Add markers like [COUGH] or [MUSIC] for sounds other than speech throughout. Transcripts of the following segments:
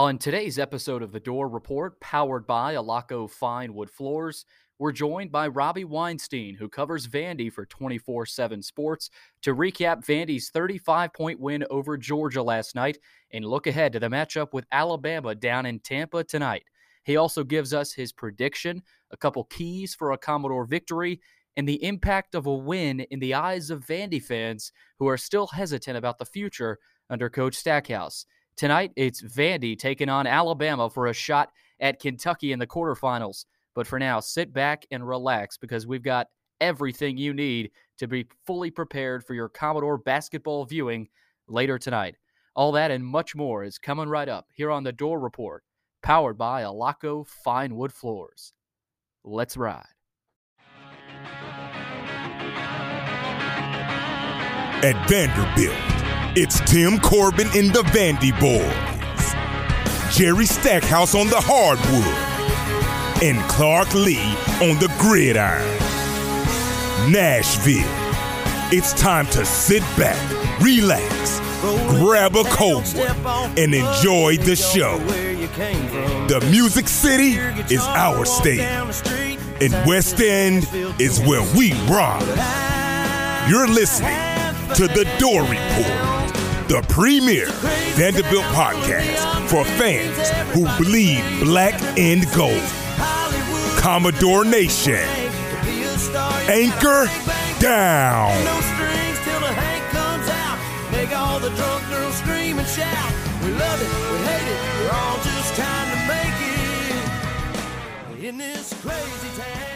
On today's episode of The Dore Report, powered by Alaco Fine Wood Floors, we're joined by Robbie Weinstein, who covers Vandy for 24 7 Sports, to recap Vandy's 35 point win over Georgia last night and look ahead to the matchup with Alabama down in Tampa tonight. He also gives us his prediction, a couple keys for a Commodore victory, and the impact of a win in the eyes of Vandy fans who are still hesitant about the future under Coach Stackhouse. Tonight, it's Vandy taking on Alabama for a shot at Kentucky in the quarterfinals. But for now, sit back and relax because we've got everything you need to be fully prepared for your Commodore basketball viewing later tonight. All that and much more is coming right up here on the Dore Report, powered by Alaco Fine Wood Floors. Let's ride. At Vanderbilt, it's Tim Corbin in the Vandy Boys, Jerry Stackhouse on the hardwood and Clark Lea on the gridiron. Nashville. It's time to sit back, relax, grab a cold one, and enjoy the show. The Music City is our state, and West End is where we rock. You're listening to The Dore Report, the premier Vanderbilt podcast for fans who bleed black and gold. Commodore Nation. Anchor down. No strings till the Hank comes out. Make all the drunk girls scream and shout. We love it, we hate it, we're all just trying to make it in this crazy town.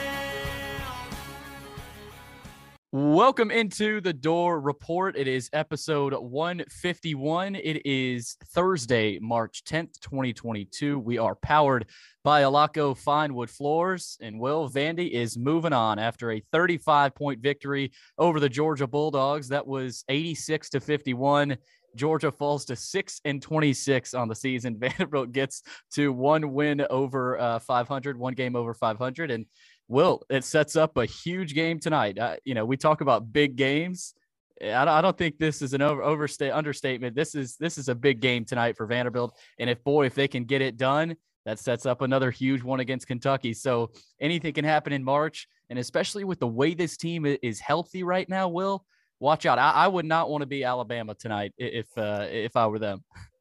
Welcome into the Dore Report. It is episode 151. It is Thursday, March 10th, 2022. We are powered by Alaco Fine Wood Floors. And Will Vandy is moving on after a 35 point victory over the Georgia Bulldogs. That was 86 to 51. Georgia falls to 6 and 26 on the season. [LAUGHS] Vanderbilt gets to one win over uh, 500, one game over 500. And Will, it sets up a huge game tonight. Uh, you know, we talk about big games. I don't think this is an over understatement. This is this is a big game tonight for Vanderbilt, and if boy, if they can get it done, that sets up another huge one against Kentucky. So anything can happen in March. And especially with the way this team is healthy right now, Will, watch out. I, I would not want to be Alabama tonight if uh, if I were them. [LAUGHS]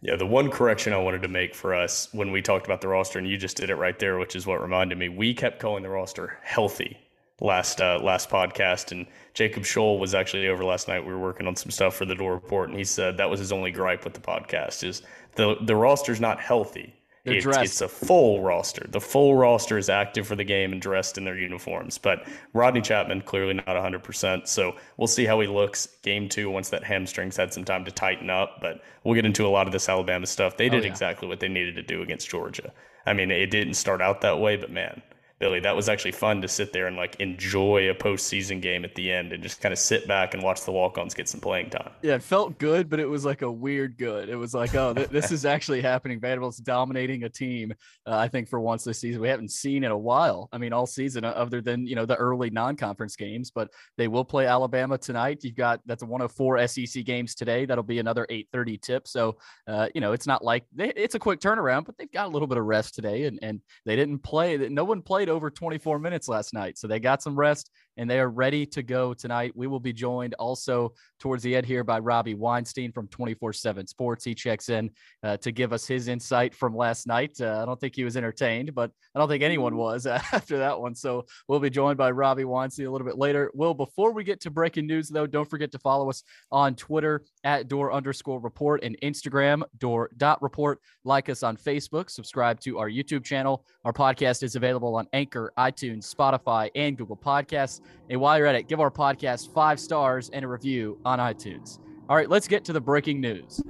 Yeah, the one correction I wanted to make for us when we talked about the roster, and you just did it right there, which is what reminded me. We kept calling the roster healthy last uh, last podcast, and Jacob Scholl was actually over last night. We were working on some stuff for the Dore Report, and he said that was his only gripe with the podcast is the the roster's not healthy. They're it's, dressed. it's a full roster. The full roster is active for the game and dressed in their uniforms. But Rodney Chatman clearly not 100%. So we'll see how he looks game two once that hamstring's had some time to tighten up. But we'll get into a lot of this Alabama stuff. They oh, did oh, yeah. exactly what they needed to do against Georgia. I mean, it didn't start out that way, but man, Billy, that was actually fun to sit there and like enjoy a postseason game at the end and just kind of sit back and watch the walk-ons get some playing time. Yeah, it felt good, but it was like a weird good. It was like, oh, th- this is [LAUGHS] actually happening. Vanderbilt's dominating a team. Uh, I think for once this season we haven't seen in a while. I mean, all season, uh, other than you know the early non-conference games, but they will play Alabama tonight. You've got that's one of four SEC games today. That'll be another 8:30 tip. So uh, you know, it's not like they, it's a quick turnaround, but they've got a little bit of rest today, and and they didn't play. No one played played over 24 minutes last night. So they got some rest and they are ready to go tonight. We will be joined also towards the end here by Robbie Weinstein from 24 7 Sports. He checks in uh, to give us his insight from last night. Uh, I don't think he was entertained, but I don't think anyone was [LAUGHS] after that one. So we'll be joined by Robbie Weinstein a little bit later. Will, before we get to breaking news, though, don't forget to follow us on Twitter at door underscore report and Instagram door dot report. Like us on Facebook, subscribe to our YouTube channel. Our podcast is available on Anchor, iTunes, Spotify, and Google Podcasts. And while you're at it, give our podcast five stars and a review on iTunes. All right, let's get to the breaking news.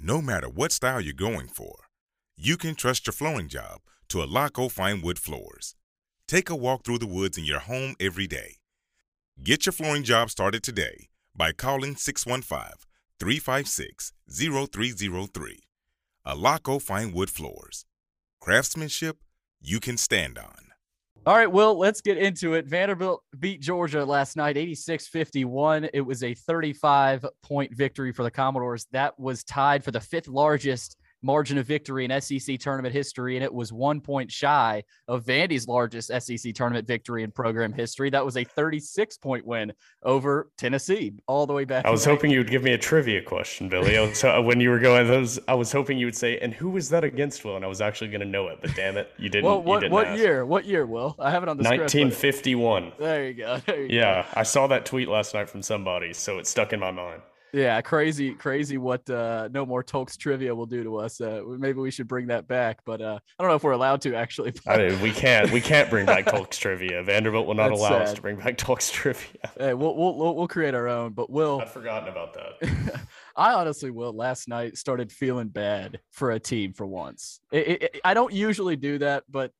No matter what style you're going for, you can trust your flooring job to Alaco Fine Wood Floors. Take a walk through the woods in your home every day. Get your flooring job started today by calling 615 356 0303. Alaco Fine Wood Floors. Craftsmanship you can stand on. All right, Will, let's get into it. Vanderbilt beat Georgia last night, 86 51. It was a 35 point victory for the Commodores. That was tied for the fifth largest margin of victory in SEC tournament history, and it was one point shy of Vandy's largest SEC tournament victory in program history. That was a 36 point win over Tennessee, all the way back. I was hoping you would give me a trivia question, Billy. I was, uh, when you were going those, I was hoping you would say, "And who was that against?" Will, and I was actually going to know it, but damn it, you didn't. Well, what didn't what year? What year? Will I have it on the 1951. Script, there you go. [LAUGHS] There you yeah, go. I saw that tweet last night from somebody, so it stuck in my mind. Yeah, crazy, crazy what uh, no more Tolks trivia will do to us. Uh, maybe we should bring that back, but uh, I don't know if we're allowed to actually. I mean, we can't we can't bring back [LAUGHS] Tolks trivia. Vanderbilt will not That's allow us to bring back Tolks trivia. Hey, we'll, we'll we'll create our own, but we'll. I'd forgotten about that. [LAUGHS] I honestly will. Last night started feeling bad for a team for once. It, it, it- I don't usually do that, but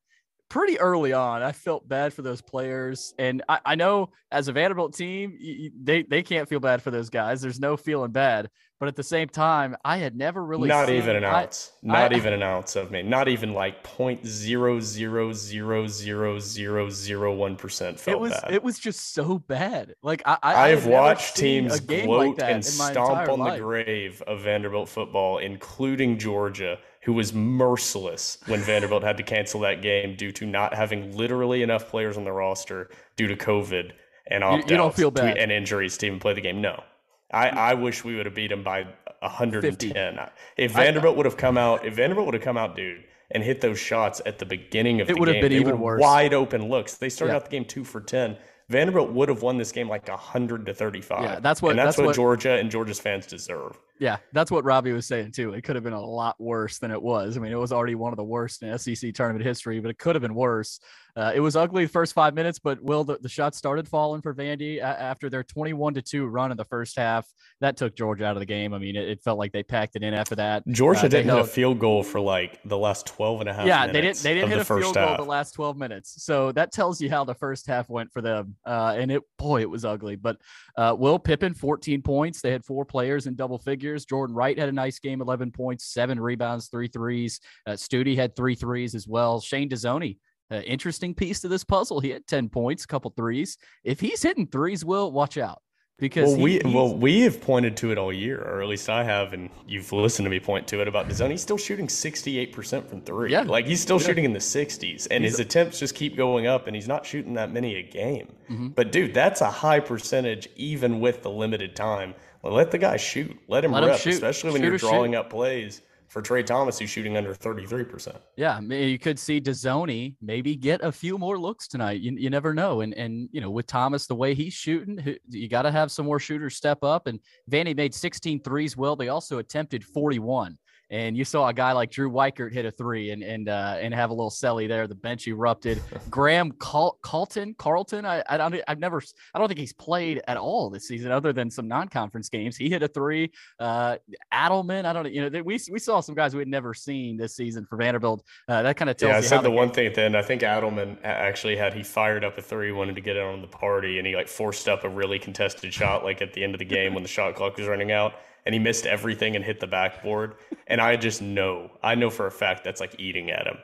pretty early on, I felt bad for those players. And I, I know as a Vanderbilt team, they they can't feel bad for those guys. There's no feeling bad. But at the same time, I had never really not seen- even an I- ounce. not I- [LAUGHS] even an ounce of me. Not even like point zero zero zero zero zero zero one percent felt it was bad. it was just so bad. Like I, I, I I have watched teams gloat like and stomp on life. the grave of Vanderbilt football, including Georgia, who was merciless when Vanderbilt had to cancel that game due to not having literally enough players on the roster due to COVID and You- you opt don't feel bad? and injuries to even play the game. No. I, I wish we would have beat them by 110. If I- Vanderbilt would have come out, if Vanderbilt would have come out, dude, and hit those shots at the beginning of It the would have been even worse. wide open looks. They started Yeah. out the game two for 10. Vanderbilt would have won this game like 100 to 35. Yeah, that's what- and that's, that's what, what- Georgia and Georgia's fans deserve. Yeah, that's what Robbie was saying too. It could have been a lot worse than it was. I mean, it was already one of the worst in SEC tournament history, but it could have been worse. Uh, it was ugly the first five minutes, but Will the, the shots started falling for Vandy after their twenty-one to two run in the first half. That took Georgia out of the game. I mean, it, it felt like they packed it in after that. Georgia Uh, didn't hit a field goal for like the last 12 and a half yeah, they didn't. They didn't hit the a field goal the last twelve minutes, so that tells you how the first half went for them. Uh, and it, boy, it was ugly. But uh, Will Pippen, fourteen points. They had four players in double figures. Jordan Wright had a nice game, eleven points, seven rebounds, three threes. Uh, Stute had three threes as well. Shane Dezonie, uh, interesting piece to this puzzle. He had ten points, a couple threes. If he's hitting threes, Will watch out because Well, he- we well we have pointed to it all year, or at least I have, and you've listened to me point to it about Design. He's still shooting sixty eight percent from three. Yeah. like he's still Yeah. shooting in the sixties, and He's- his attempts just keep going up, and he's not shooting that many a game. Mhm. But dude, that's a high percentage even with the limited time. Well, let the guy shoot. Let him Let him rep, shoot. especially when Shoot you're or shoot. drawing up plays for Trey Thomas, who's shooting under thirty three percent. Yeah, I mean, you could see Dezonie maybe get a few more looks tonight. You, you never know. And and you know, with Thomas the way he's shooting, you got to have some more shooters step up. And Vandy made 16 threes. Well, they also attempted 41. And you saw a guy like Drew Weikert hit a three and and uh, and have a little celly there. The bench erupted. [LAUGHS] Graham Cal- Carlton, Carlton. I, I don't. I've never. I don't think he's played at all this season, other than some non-conference games. He hit a three. Uh, Adelman. I don't know. You know, we we saw some guys we had never seen this season for Vanderbilt. Uh, that kind of tells Yeah, I said the the one thing at the end. I think Adelman actually had he fired up a three, wanted to get it on the party, and he like forced up a really contested shot like at the end of the game when the shot clock was running out, and he missed everything and hit the backboard. And I just know, I know for a fact that's like eating at him.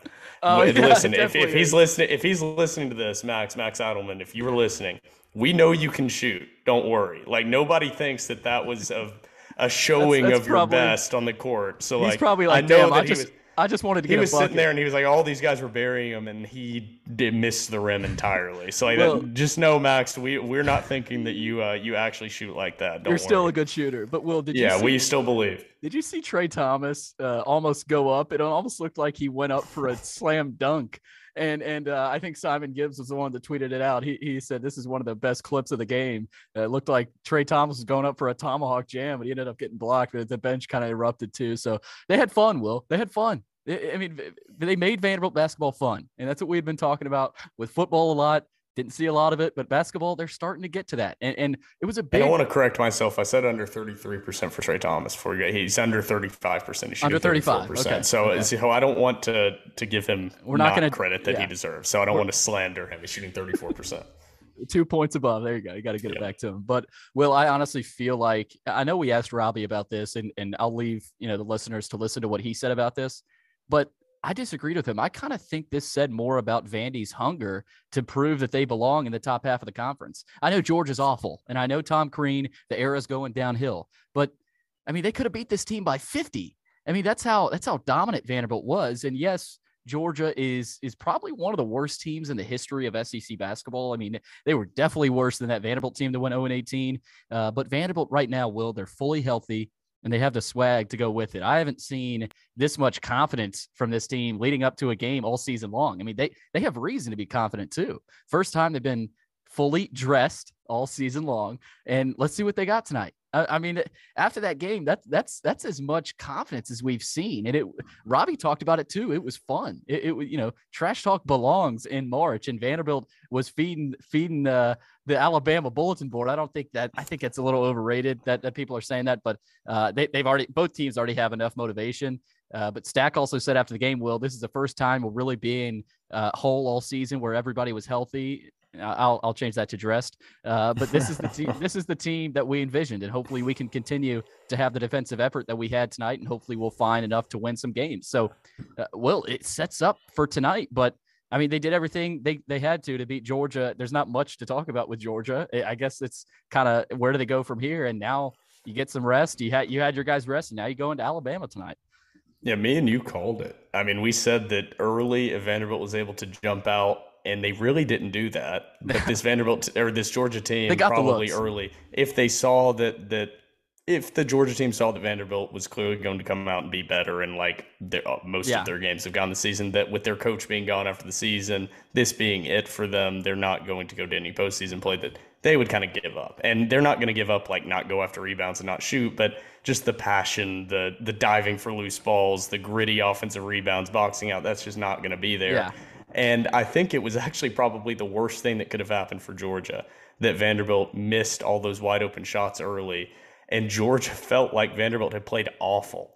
Oh, yeah, listen, if, if he's listening, if he's listening to this, Max, Max Adelman, if you were listening, we know you can shoot. Don't worry. Like nobody thinks that that was a a showing that's of your probably- best on the court. So like, probably like, I know that I he just was I just wanted to get. he was sitting there and he was like, all these guys were burying him, and he did miss the rim entirely. So like, Well- that, just know, Max, we we're not thinking that you uh, you actually shoot like that. Don't You're still a good shooter. But Will, did you yeah, see, we still believe. did you see Trey Thomas uh, almost go up? It almost looked like he went up for a slam dunk. And and uh, I think Simon Gibbs was the one that tweeted it out. He, he said this is one of the best clips of the game. Uh, it looked like Trey Thomas was going up for a tomahawk jam, but he ended up getting blocked. But the bench kind of erupted too. So they had fun. Will they had fun? I mean, they made Vanderbilt basketball fun, and that's what we've been talking about with football a lot. Didn't see a lot of it, but basketball they're starting to get to that, and, and it was a big I want to correct myself. I said under 33% for Trey Thomas for you. He's under 35%. He's Under 35, 34%. okay, So, okay. so I don't want to to give him We're not gonna- credit that yeah. he deserves. So I don't We're- want to slander him. He's shooting 34%. [LAUGHS] two points above. There you go. You got to get it back to him. But Will, I honestly feel like I know we asked Robbie about this, and and I'll leave you know the listeners to listen to what he said about this, but I disagreed with him. I kind of think this said more about Vandy's hunger to prove that they belong in the top half of the conference. I know Georgia's awful, and I know Tom Crean, the era's going downhill, but I mean they could have beat this team by 50. I mean, that's how that's how dominant Vanderbilt was. And yes, Georgia is is probably one of the worst teams in the history of SEC basketball. I mean, they were definitely worse than that Vanderbilt team that went 0 18. Uh, but Vanderbilt right now, will they're fully healthy and they have the swag to go with it. I haven't seen this much confidence from this team leading up to a game all season long. I mean, they they have reason to be confident too. First time they've been fully dressed all season long, and let's see what they got tonight. I, mean, after that game, that's that's that's as much confidence as we've seen. And it, Robbie talked about it too. It was fun. It, it you know, trash talk belongs in March, and Vanderbilt was feeding feeding the the Alabama bulletin board. I don't think that I think it's a little overrated that, that people are saying that, but uh, they, they've already both teams already have enough motivation. Uh, but Stack also said after the game, Will, this is the first time we're really being uh, whole all season where everybody was healthy I'll I'll change that to dressed. Uh, but this is the team. This is the team that we envisioned, and hopefully we can continue to have the defensive effort that we had tonight, and hopefully we'll find enough to win some games. So, uh, well, it sets up for tonight. But I mean, they did everything they they had to to beat Georgia. There's not much to talk about with Georgia. I guess it's kind of where do they go from here? And now you get some rest. You had you had your guys rest, and now you go into Alabama tonight. Yeah, me and you called it. I mean, we said that early if Vanderbilt was able to jump out and they really didn't do that. But this [LAUGHS] Vanderbilt or this Georgia team probably early, if they saw that that if the Georgia team saw that Vanderbilt was clearly going to come out and be better, and like uh, most yeah. of their games have gone this season, that with their coach being gone after the season, this being it for them, they're not going to go to any postseason play. That they would kind of give up, and they're not going to give up like not go after rebounds and not shoot, but just the passion, the the diving for loose balls, the gritty offensive rebounds, boxing out. That's just not going to be there. Yeah. And I think it was [LAUGHS] actually probably the worst thing that could have happened for Georgia that Vanderbilt missed all those wide open shots early. And Georgia [LAUGHS] felt like Vanderbilt had played awful.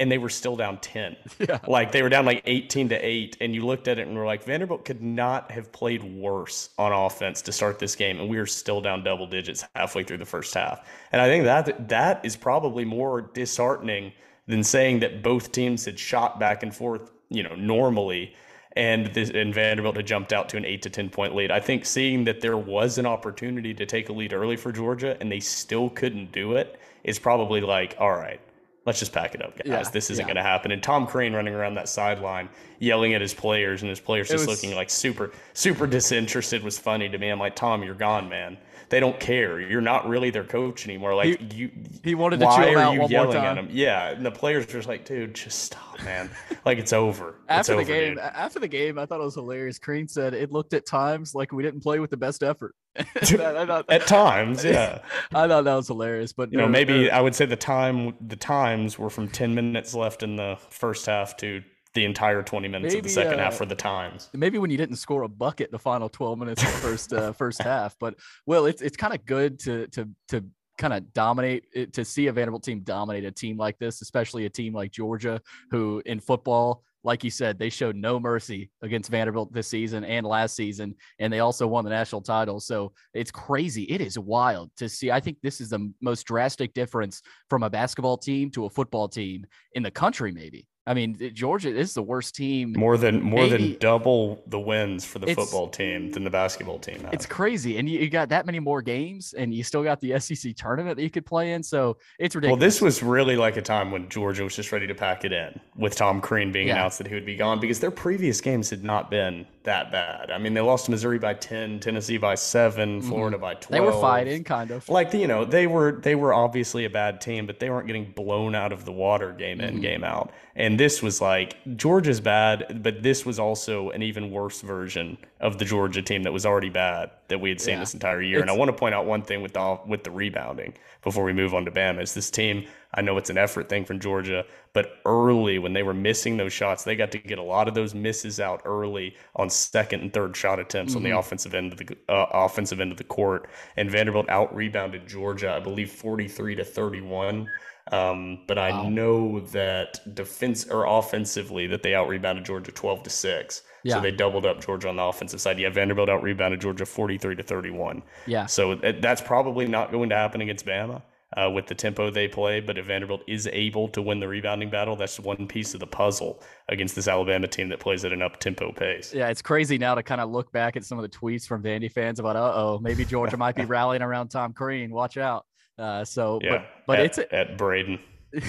And they were still down 10. [LAUGHS] Yeah. Like they were down like 18 to 8. And you looked at it and were like, Vanderbilt could not have played worse on offense to start this game. And we were still down double digits halfway through the first half. And I think that that is probably more disheartening than saying that both teams had shot back and forth, you know, normally and this, and Vanderbilt had jumped out to an eight to ten point lead. I think seeing that there was an opportunity to take a lead early for Georgia and they still couldn't do it is probably like, all right, let's just pack it up, guys. Yeah, this isn't yeah. going to happen. And Tom Crean running around that sideline yelling at his players and his players just was, looking like super super disinterested was funny to me. I'm like, Tom, you're gone, man they don't care. You're not really their coach anymore. Like he, you, he wanted to chill out one more time. At him? Yeah, and the players were just like, dude, just stop, man. [LAUGHS] like it's over. after it's the over, game, dude. after the game, I thought it was hilarious. Crean said it looked at times like we didn't play with the best effort. [LAUGHS] I, [LAUGHS] I thought, at times, yeah. I thought that was hilarious. But you know, maybe I would say the time the times were from ten minutes left in the first half to the entire 20 minutes maybe, of the second uh, half for the times. Maybe when you didn't score a bucket the final 12 minutes of the first uh, [LAUGHS] first half, but well, it's it's kind of good to to to kind of dominate it, to see a Vanderbilt team dominate a team like this, especially a team like Georgia, who in football, like you said, they showed no mercy against Vanderbilt this season and last season, and they also won the national title. So it's crazy. It is wild to see. I think this is the most drastic difference from a basketball team to a football team in the country, maybe. I mean, Georgia is the worst team. More than more Maybe. than double the wins for the football team than the basketball team. Had. It's crazy, and you, you, got that many more games, and you still got the SEC tournament that you could play in. So it's ridiculous. Well, this was really like a time when Georgia was just ready to pack it in, with Tom Crean being yeah. announced that he would be gone because their previous games had not been that bad. I mean, they lost to Missouri by ten, Tennessee by 7 mm-hmm. Florida by twelve. They were fighting, kind of. Like you know, they were they were obviously a bad team, but they weren't getting blown out of the water game in, mm-hmm. game out. And this was like Georgia's bad, but this was also an even worse version of the Georgia team that was already bad that we had seen yeah. this entire year. It's, and I want to point out one thing with the with the rebounding before we move on to Bama is this team. I know it's an effort thing from Georgia, but early when they were missing those shots, they got to get a lot of those misses out early on second and third shot attempts mm-hmm. on the mm-hmm. offensive end of the uh, offensive end of the court. And Vanderbilt out rebounded Georgia, I believe, forty three to thirty one. Um, but I wow. know that defense or offensively that they out rebounded Georgia 12 to 6. Yeah. So they doubled up Georgia on the offensive side. Yeah, Vanderbilt out rebounded Georgia 43 to 31. Yeah. So that's probably not going to happen against Bama. Uh, with the tempo they play, but if Vanderbilt is able to win the rebounding battle, that's one piece of the puzzle against this Alabama team that plays at an up tempo pace. Yeah, it's crazy now to kind of look back at some of the tweets from Vandy fans about, uh oh, maybe Georgia might be [LAUGHS] rallying around Tom Crean. Watch out. Uh, so, yeah, but, but at, it's at Braden. [LAUGHS]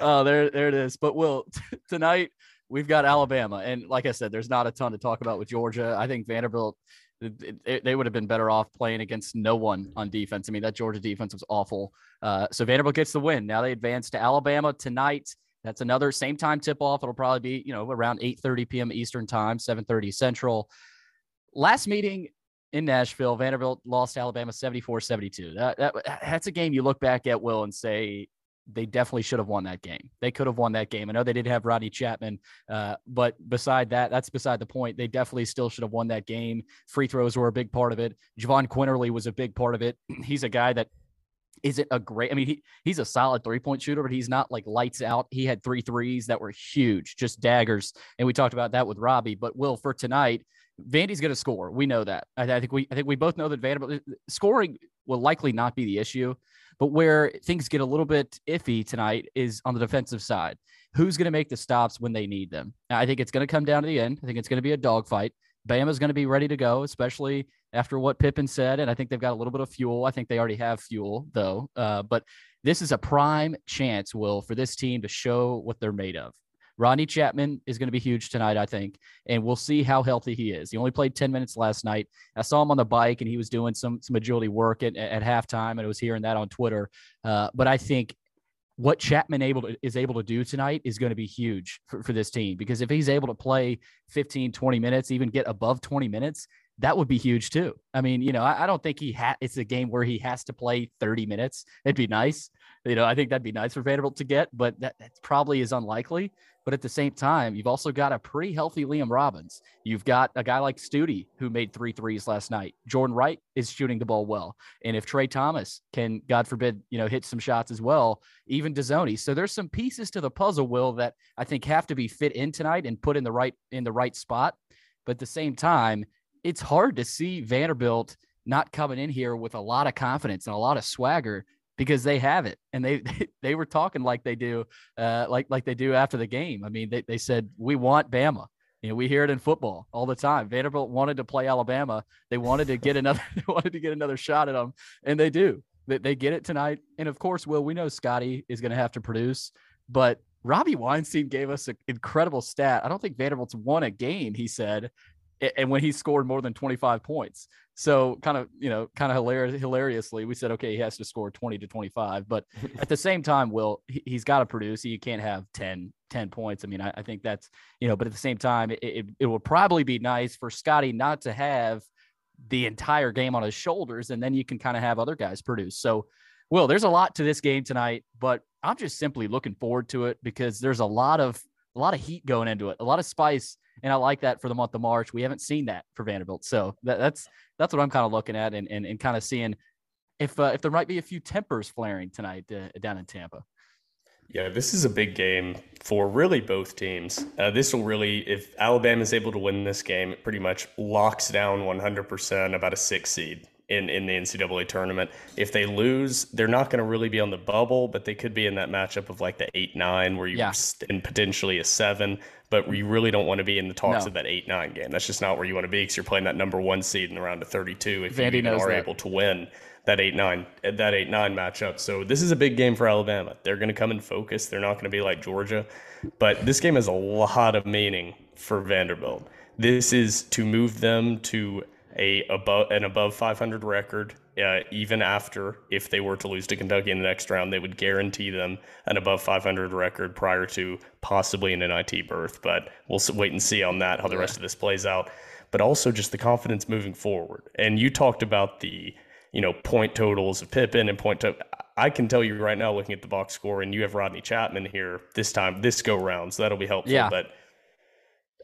oh, there, there it is. But Will, t- [LAUGHS] tonight we've got Alabama, and like I said, there's not a ton to talk about with Georgia. I think Vanderbilt. they would have been better off playing against no one on defense. I mean, that Georgia defense was awful. Uh, so Vanderbilt gets the win. Now they advance to Alabama tonight. That's another same time tip off. It'll probably be you know around 8:30 p.m. Eastern time, 7:30 Central. Last meeting in Nashville, Vanderbilt lost Alabama 74-72. That, that that's a game you look back at Will and say they definitely should have won that game. They could have won that game. I know they did have Rodney Chatman, uh, but beside that, that's beside the point. They definitely still should have won that game. Free throws were a big part of it. Jahvon Quinerly was a big part of it. [CLEARS THROAT] He's a guy that isn't a great. I mean, he he's a solid three point shooter, but he's not like lights out. He had three threes that were huge, just daggers, and we talked about that with Robbie. But Will for tonight, Vandy's going to score. We know that. I, I, think we I think we both know that Vanderbilt scoring will likely not be the issue. But where things get a little bit iffy tonight is on the defensive side. Who's going to make the stops when they need them? I think it's going to come down to the end. I think it's going to be a dogfight. Bama's going to be ready to go, especially after what Pippen said. And I think they've got a little bit of fuel. I think they already have fuel, though. Uh, but this is a prime chance, Will, for this team to show what they're made of. Rodney Chatman is going to be huge tonight, I think, and we'll see how healthy he is. He only played 10 minutes last night. I saw him on the bike and he was doing some some agility work at, at halftime, and I was hearing that on Twitter. Uh, but I think what Chatman able to, is able to do tonight is going to be huge for, for this team because if he's able to play 15, 20 minutes, even get above 20 minutes, that would be huge too. I mean, you know, I, I don't think he had it's a game where he has to play 30 minutes. It'd be nice. You know, I think that'd be nice for Vanderbilt to get, but that, that probably is unlikely. But at the same time, you've also got a pretty healthy Liam Robbins. You've got a guy like Stute who made three threes last night. Jordan Wright is shooting the ball well. And if Trey Thomas can, God forbid, you know, hit some shots as well, even Dezonie. So there's some pieces to the puzzle, Will, that I think have to be fit in tonight and put in the right in the right spot. But at the same time, it's hard to see Vanderbilt not coming in here with a lot of confidence and a lot of swagger because they have it and [LAUGHS] they they were talking like they do uh, like like they do after the game. I mean, they, they said we want Bama. You know, we hear it in football all the time. Vanderbilt wanted to play Alabama. They wanted to get another [LAUGHS] they wanted to get another shot at them, and they do. They, they get it tonight. And of course, Will, we know Scotty is going to have to produce, but Robbie Weinstein gave us an incredible stat. I don't think Vanderbilt's won a game, he said, and when he scored more than 25 points. So kind of, you know, kind of hilarious, hilariously, we said, okay, he has to score 20 to 25. But [LAUGHS] at the same time, Will, he, has got to produce. You can't have 10, 10 points. I mean, I, I think that's, you know, but at the same time, it, it, it will probably be nice for Scotty not to have the entire game on his shoulders. And then you can kind of have other guys produce. So, Will, there's a lot to this game tonight, but I'm just simply looking forward to it because there's a lot of, a lot of heat going into it, a lot of spice and I like that for the month of March. We haven't seen that for Vanderbilt, so that, that's that's what I'm kind of looking at and and, and kind of seeing if uh, if there might be a few tempers flaring tonight uh, down in Tampa. Yeah, this is a big game for really both teams. Uh, this will really, if Alabama is able to win this game, it pretty much locks down 100% about a six seed in, in the NCAA tournament. If they lose, they're not going to really be on the bubble, but they could be in that matchup of like the eight nine, where you yeah. in potentially a seven. But you really don't want to be in the talks no. of that eight nine game. That's just not where you want to be because you're playing that number one seed in the round of thirty two. If Vandy you are that. able to win that eight nine that eight nine matchup, so this is a big game for Alabama. They're going to come in focus. They're not going to be like Georgia, but this game has a lot of meaning for Vanderbilt. This is to move them to a above an above 500 record. Uh, even after if they were to lose to Kentucky in the next round, they would guarantee them an above 500 record prior to possibly an NIT berth. But we'll wait and see on that how the rest of this plays out. But also just the confidence moving forward. And you talked about the you know point totals of Pippen and point to. I can tell you right now, looking at the box score, and you have Rodney Chatman here this time, this go round, so that'll be helpful. Yeah. But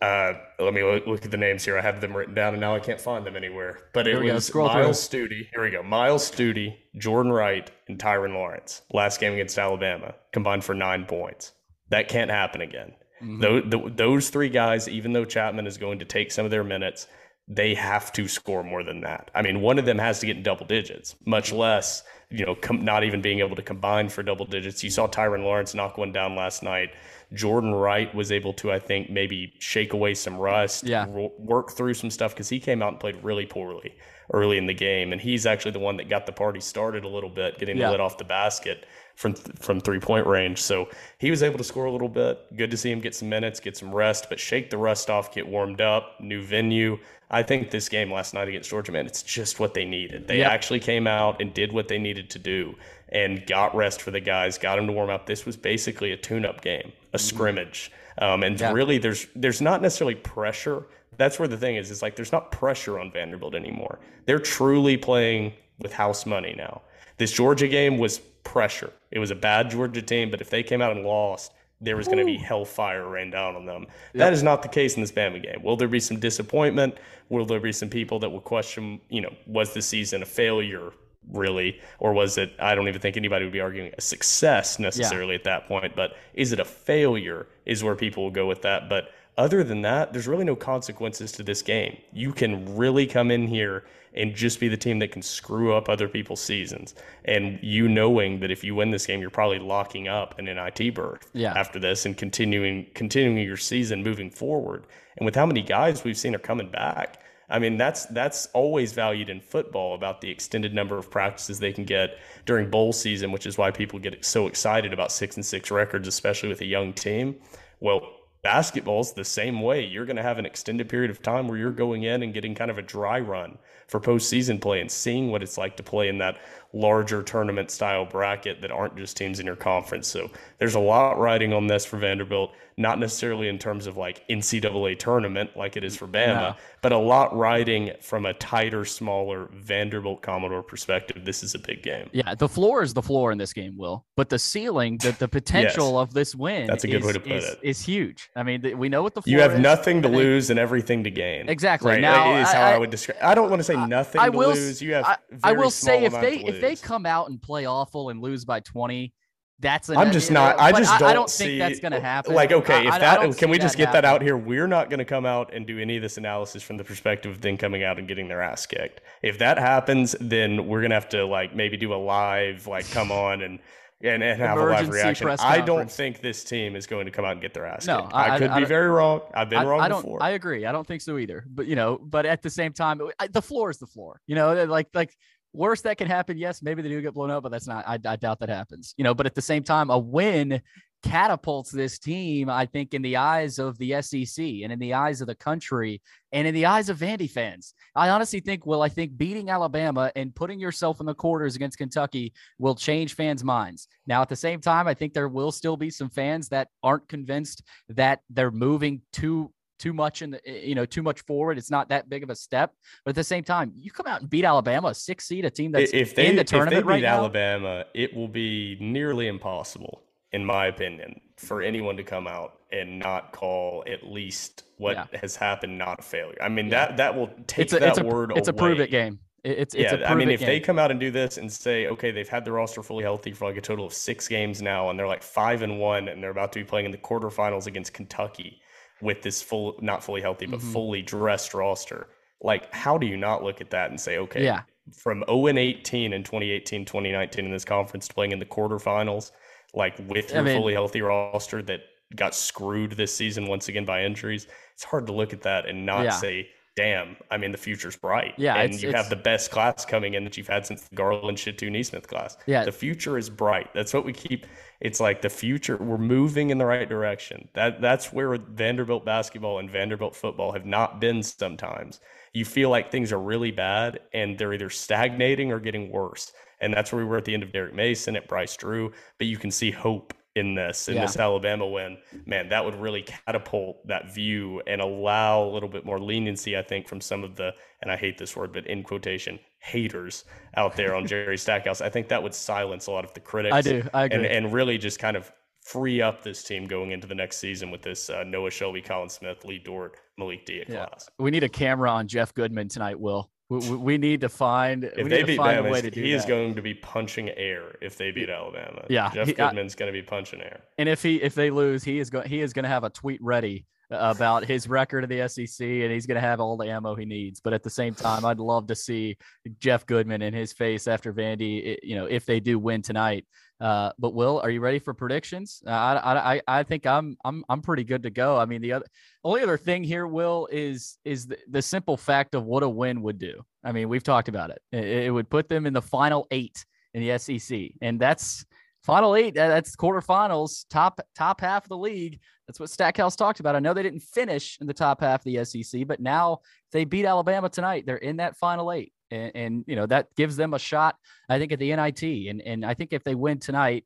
uh, let me look, at the names here. I have them written down, and now I can't find them anywhere. But it was Myles Stute. Here we go. Myles Stute, Jordan Wright, and Tyrin Lawrence. Last game against Alabama combined for nine points. That can't happen again. Mm-hmm. Those, the, those three guys, even though Chatman is going to take some of their minutes, they have to score more than that. I mean, one of them has to get in double digits, much less you know, com- not even being able to combine for double digits. You saw Tyrin Lawrence knock one down last night. Jordan Wright was able to, I think, maybe shake away some rust, yeah. work through some stuff because he came out and played really poorly early in the game, and he's actually the one that got the party started a little bit, getting yeah. the lid off the basket from from three point range. So he was able to score a little bit. Good to see him get some minutes, get some rest, but shake the rust off, get warmed up, new venue. I think this game last night against Georgia, man, it's just what they needed. They yep. actually came out and did what they needed to do and got rest for the guys, got them to warm up. This was basically a tune-up game, a mm-hmm. scrimmage. Um, and yeah. really, there's there's not necessarily pressure. That's where the thing is. It's like there's not pressure on Vanderbilt anymore. They're truly playing with house money now. This Georgia game was pressure. It was a bad Georgia team, but if they came out and lost, there was going to be hellfire rain down on them. Yep. That is not the case in this Bama game. Will there be some disappointment? Will there be some people that will question, you know, was the season a failure really? Or was it, I don't even think anybody would be arguing a success necessarily yeah. at that point, but is it a failure is where people will go with that. But other than that, there's really no consequences to this game. You can really come in here and just be the team that can screw up other people's seasons. And you knowing that if you win this game, you're probably locking up an NIT berth yeah. after this and continuing continuing your season moving forward. And with how many guys we've seen are coming back, I mean that's that's always valued in football about the extended number of practices they can get during bowl season, which is why people get so excited about six and six records, especially with a young team. Well, basketball's the same way. You're going to have an extended period of time where you're going in and getting kind of a dry run for postseason play and seeing what it's like to play in that larger tournament style bracket that aren't just teams in your conference. So there's a lot riding on this for Vanderbilt, not necessarily in terms of like NCAA tournament like it is for Bama, yeah. but a lot riding from a tighter, smaller Vanderbilt Commodore perspective. This is a big game. Yeah, the floor is the floor in this game, Will, but the ceiling, the, the potential yes. of this win, that's a good is, way to put is, it, is huge. I mean, we know what the you have is, nothing to lose and everything to gain. Exactly. Right? Now is how I, I, would describe. I don't want to say nothing I, to will, lose. You have. I, I will say if they if they come out and play awful and lose by 20, that's an, I'm just not. I just don't, I don't see, think that's going to happen. Like, okay, if I, that I can we just get happen. that out here? We're not going to come out and do any of this analysis from the perspective of them coming out and getting their ass kicked. If that happens, then we're going to have to like maybe do a live, like come on and and, and have Emergency a live reaction. I don't think this team is going to come out and get their ass no, kicked. I, I could be very wrong. I've been wrong I don't, before. I agree. I don't think so either. But you know, but at the same time, the floor is the floor. You know, like like worst that can happen. Yes, maybe they do get blown up, but that's not. I, I doubt that happens. You know, but at the same time, a win catapults this team, I think, in the eyes of the SEC and in the eyes of the country and in the eyes of Vandy fans. I honestly think, well, I think beating Alabama and putting yourself in the quarters against Kentucky will change fans' minds. Now, at the same time, I think there will still be some fans that aren't convinced that they're moving too too much in the eh, you know too much forward. It's not that big of a step, but at the same time, you come out and beat Alabama, a six seed, a team that's if they, in the tournament if they beat right Alabama, it will be nearly impossible, in my opinion, for anyone to come out and not call at least what yeah. has happened not a failure. I mean yeah. that that will take it's a, that it's a, word. It's away. a prove it game. It's, it's yeah, I mean, if game. they come out and do this and say, okay, they've had the roster fully healthy for like a total of six games now, and they're like five and one, and they're about to be playing in the quarterfinals against Kentucky, with this full, not fully healthy, but mm-hmm. fully dressed roster. Like, how do you not look at that and say, okay, yeah. from 0 and 18 in 2018, 2019 in this conference, playing in the quarterfinals, like with your I mean, fully healthy roster that got screwed this season once again by injuries, it's hard to look at that and not yeah. say, damn, I mean, the future's bright. Yeah. And it's, you it's, have the best class coming in that you've had since the Garland Shittu Nesmith class. Yeah. The future is bright. That's what we keep. It's like the future, we're moving in the right direction. That That's where Vanderbilt basketball and Vanderbilt football have not been sometimes. You feel like things are really bad and they're either stagnating or getting worse. And that's where we were at the end of Derek Mason, at Bryce Drew. But you can see hope in this in yeah. this Alabama win, man, that would really catapult that view and allow a little bit more leniency, I think, from some of the and I hate this word, but in quotation, haters out there on [LAUGHS] Jerry Stackhouse. I think that would silence a lot of the critics. I do, I agree, and, and really just kind of free up this team going into the next season with this uh, Noah Shelby, Colin Smith, Lee Dort, Malik Dia yeah. class. We need a camera on Jeff Goodman tonight, Will. We, we need to find. If they beat Bama, he is going to be punching air. If they beat Alabama, yeah, Jeff he, Goodman's going to be punching air. And if he if they lose, he is going he is going to have a tweet ready about his record of the SEC, and he's going to have all the ammo he needs. But at the same time, I'd love to see Jeff Goodman in his face after Vandy, you know, if they do win tonight. Uh, but Will, are you ready for predictions? Uh, I, I, I think I'm, I'm, I'm pretty good to go. I mean, the other, only other thing here, Will, is, is the, the simple fact of what a win would do. I mean, we've talked about it. It, it would put them in the final eight in the SEC, and that's final eight. That's quarterfinals, top, top half of the league. That's what Stackhouse talked about. I know they didn't finish in the top half of the SEC, but now they beat Alabama tonight. They're in that final eight and, and, you know that gives them a shot. I think at the NIT, and and I think if they win tonight,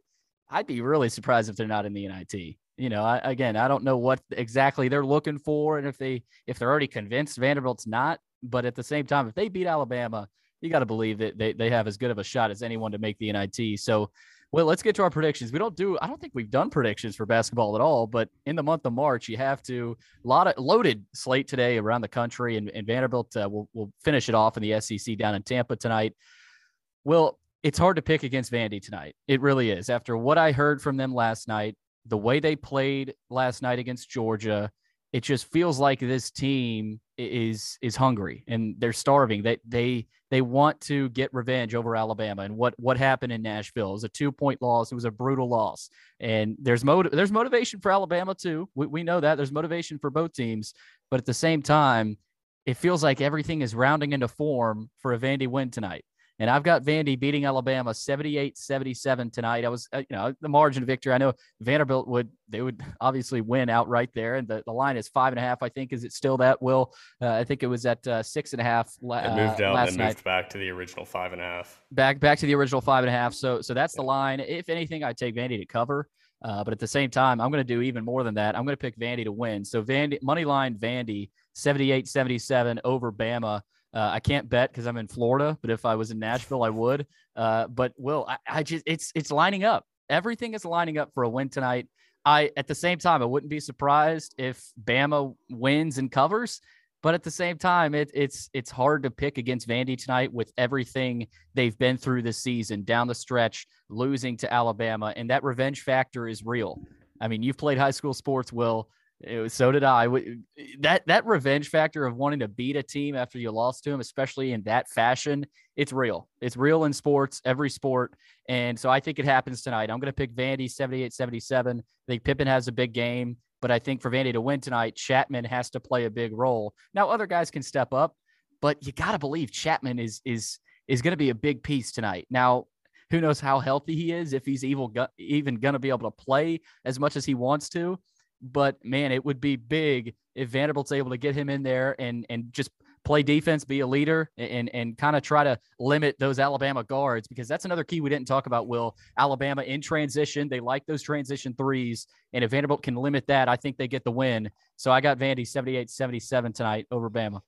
I'd be really surprised if they're not in the NIT. You know, I, again, I don't know what exactly they're looking for, and if they if they're already convinced Vanderbilt's not. But at the same time, if they beat Alabama, you got to believe that they, they have as good of a shot as anyone to make the NIT. So well, let's get to our predictions. We don't do, I don't think we've done predictions for basketball at all, but in the month of March, you have to, a lot of loaded slate today around the country, and, and Vanderbilt uh, will, will finish it off in the SEC down in Tampa tonight. Well, it's hard to pick against Vandy tonight. It really is. After what I heard from them last night, the way they played last night against Georgia, it just feels like this team is is hungry and they're starving. They they they want to get revenge over Alabama and what what happened in Nashville. Was a two point loss. It was a brutal loss. And there's motive there's motivation for Alabama too. We, we know that there's motivation for both teams, but at the same time, it feels like everything is rounding into form for a Vandy win tonight. And I've got Vandy beating Alabama 78 77 tonight. I was, uh, you know, the margin of victory. I know Vanderbilt would, they would obviously win outright there. And the, the line is five and a half, I think. Is it still that? Will, uh, I think it was at uh, six and a half la- it moved out and moved back to the original five and a half. Back, back to the original five and a half. So, so that's yeah. the line. If anything, I'd take Vandy to cover. Uh, but at the same time, I'm going to do even more than that. I'm going to pick Vandy to win. So Vandy money line Vandy 78 77 over Bama. Uh, I can't bet because I'm in Florida, but if I was in Nashville, I would. Uh, but Will, I, I, just it's it's lining up. Everything is lining up for a win tonight. I at the same time, I wouldn't be surprised if Bama wins and covers. But at the same time, it, it's it's hard to pick against Vandy tonight with everything they've been through this season down the stretch, losing to Alabama, and that revenge factor is real. I mean, you've played high school sports, Will. Was, so did I. That that revenge factor of wanting to beat a team after you lost to them, especially in that fashion, it's real. It's real in sports, every sport. And so I think it happens tonight. I'm going to pick Vandy 78 77. I think Pippen has a big game, but I think for Vandy to win tonight, Chatman has to play a big role. Now, other guys can step up, but you got to believe Chatman is is is going to be a big piece tonight. Now, who knows how healthy he is, if he's evil, even going to be able to play as much as he wants to. But man, it would be big if Vanderbilt's able to get him in there and and just play defense, be a leader, and and kind of try to limit those Alabama guards because that's another key we didn't talk about. Will Alabama in transition? They like those transition threes, and if Vanderbilt can limit that, I think they get the win. So I got Vandy 78-77 tonight over Bama.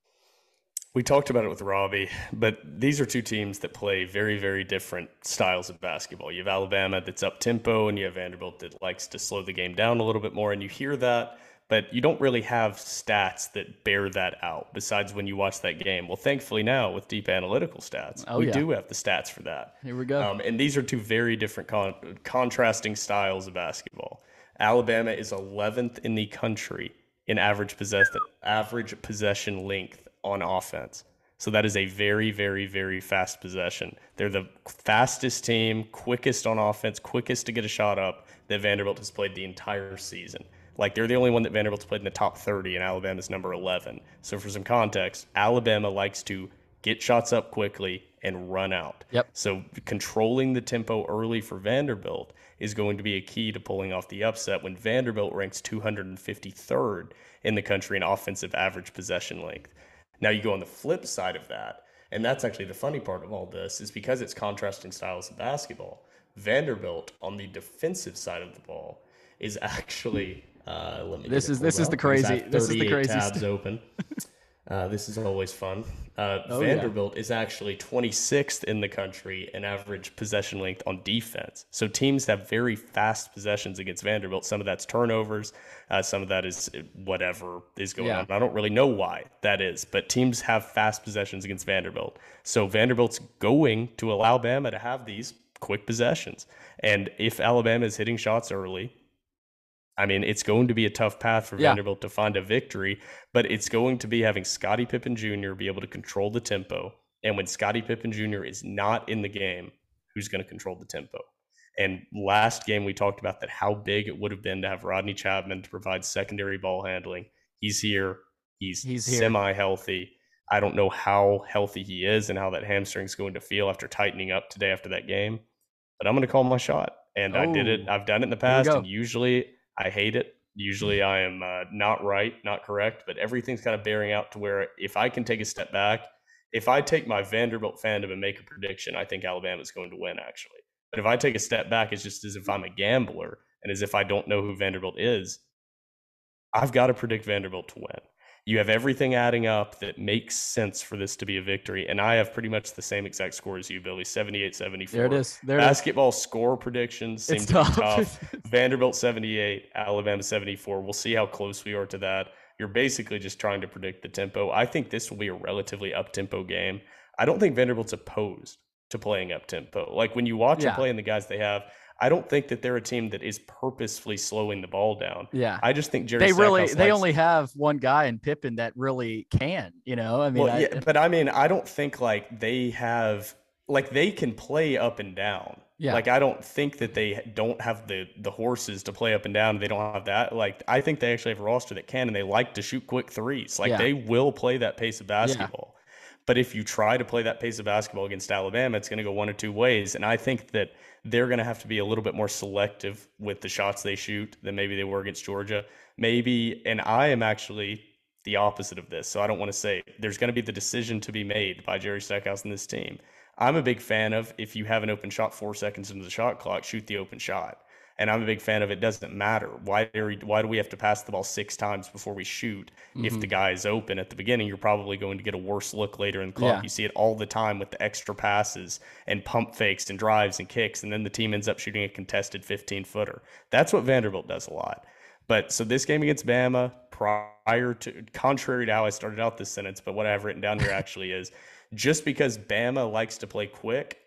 We talked about it with Robbie, but these are two teams that play very, very different styles of basketball. You have Alabama that's up tempo, and you have Vanderbilt that likes to slow the game down a little bit more. And you hear that, but you don't really have stats that bear that out besides when you watch that game. Well, thankfully now with deep analytical stats, oh, we yeah. do have the stats for that. Here we go. Um, and these are two very different, con- contrasting styles of basketball. Alabama is 11th in the country in average possession average possession length on offense. So that is a very, very, very fast possession. They're the fastest team, quickest on offense, quickest to get a shot up that Vanderbilt has played the entire season. Like they're the only one that Vanderbilt's played in the top 30, and Alabama's number 11. So for some context, Alabama likes to get shots up quickly and run out. Yep. So controlling the tempo early for Vanderbilt is going to be a key to pulling off the upset when Vanderbilt ranks 253rd in the country in offensive average possession length. Now you go on the flip side of that, and that's actually the funny part of all this is because it's contrasting styles of basketball. Vanderbilt on the defensive side of the ball is actually uh, let me. This is this is the crazy. This is the crazy tabs open. [LAUGHS] Uh, this is always fun. Uh, oh, Vanderbilt yeah. is actually 26th in the country in average possession length on defense. So teams have very fast possessions against Vanderbilt. Some of that's turnovers. Uh, some of that is whatever is going yeah. on. I don't really know why that is, but teams have fast possessions against Vanderbilt. So Vanderbilt's going to allow Bama to have these quick possessions. And if Alabama is hitting shots early, I mean, it's going to be a tough path for yeah. Vanderbilt to find a victory, but it's going to be having Scotty Pippen Jr. be able to control the tempo. And when Scotty Pippen Jr. is not in the game, who's going to control the tempo? And last game, we talked about that how big it would have been to have Rodney Chatman to provide secondary ball handling. He's here. He's, He's semi healthy. I don't know how healthy he is and how that hamstring's going to feel after tightening up today after that game, but I'm going to call my shot. And oh, I did it. Oh. I've done it in the past, and usually I hate it. Usually I am uh, not right, not correct, but everything's kind of bearing out to where if I can take a step back, if I take my Vanderbilt fandom and make a prediction, I think Alabama is going to win actually. But if I take a step back, it's just as if I'm a gambler and as if I don't know who Vanderbilt is. I've got to predict Vanderbilt to win you have everything adding up that makes sense for this to be a victory. And I have pretty much the same exact score as you, Billy 78 74. There it is. There Basketball is. score predictions seem it's to tough. be tough. [LAUGHS] Vanderbilt 78, Alabama 74. We'll see how close we are to that. You're basically just trying to predict the tempo. I think this will be a relatively up tempo game. I don't think Vanderbilt's opposed to playing up tempo. Like when you watch yeah. them play and the guys they have, I don't think that they're a team that is purposefully slowing the ball down. Yeah, I just think Jerry. They really, likes, they only have one guy in Pippen that really can. You know, I mean, well, yeah, but I mean, I don't think like they have like they can play up and down. Yeah. Like I don't think that they don't have the the horses to play up and down. They don't have that. Like I think they actually have a roster that can, and they like to shoot quick threes. Like yeah. they will play that pace of basketball. Yeah. But if you try to play that pace of basketball against Alabama, it's going to go one or two ways. And I think that they're going to have to be a little bit more selective with the shots they shoot than maybe they were against Georgia. Maybe, and I am actually the opposite of this. So I don't want to say there's going to be the decision to be made by Jerry Stackhouse and this team. I'm a big fan of if you have an open shot four seconds into the shot clock, shoot the open shot. And I'm a big fan of it doesn't matter. Why do we, why do we have to pass the ball six times before we shoot? Mm-hmm. If the mm-hmm. guy is open at the beginning, you're probably going to get a worse look later in the clock. Yeah. You see it all the time with the extra passes and pump fakes and drives and kicks, and then the team ends up shooting a contested 15 footer. That's what Vanderbilt does a lot. But so this game against Bama, prior to contrary to how I started out this sentence, but what I've written down here [LAUGHS] actually is just because Bama likes to play quick,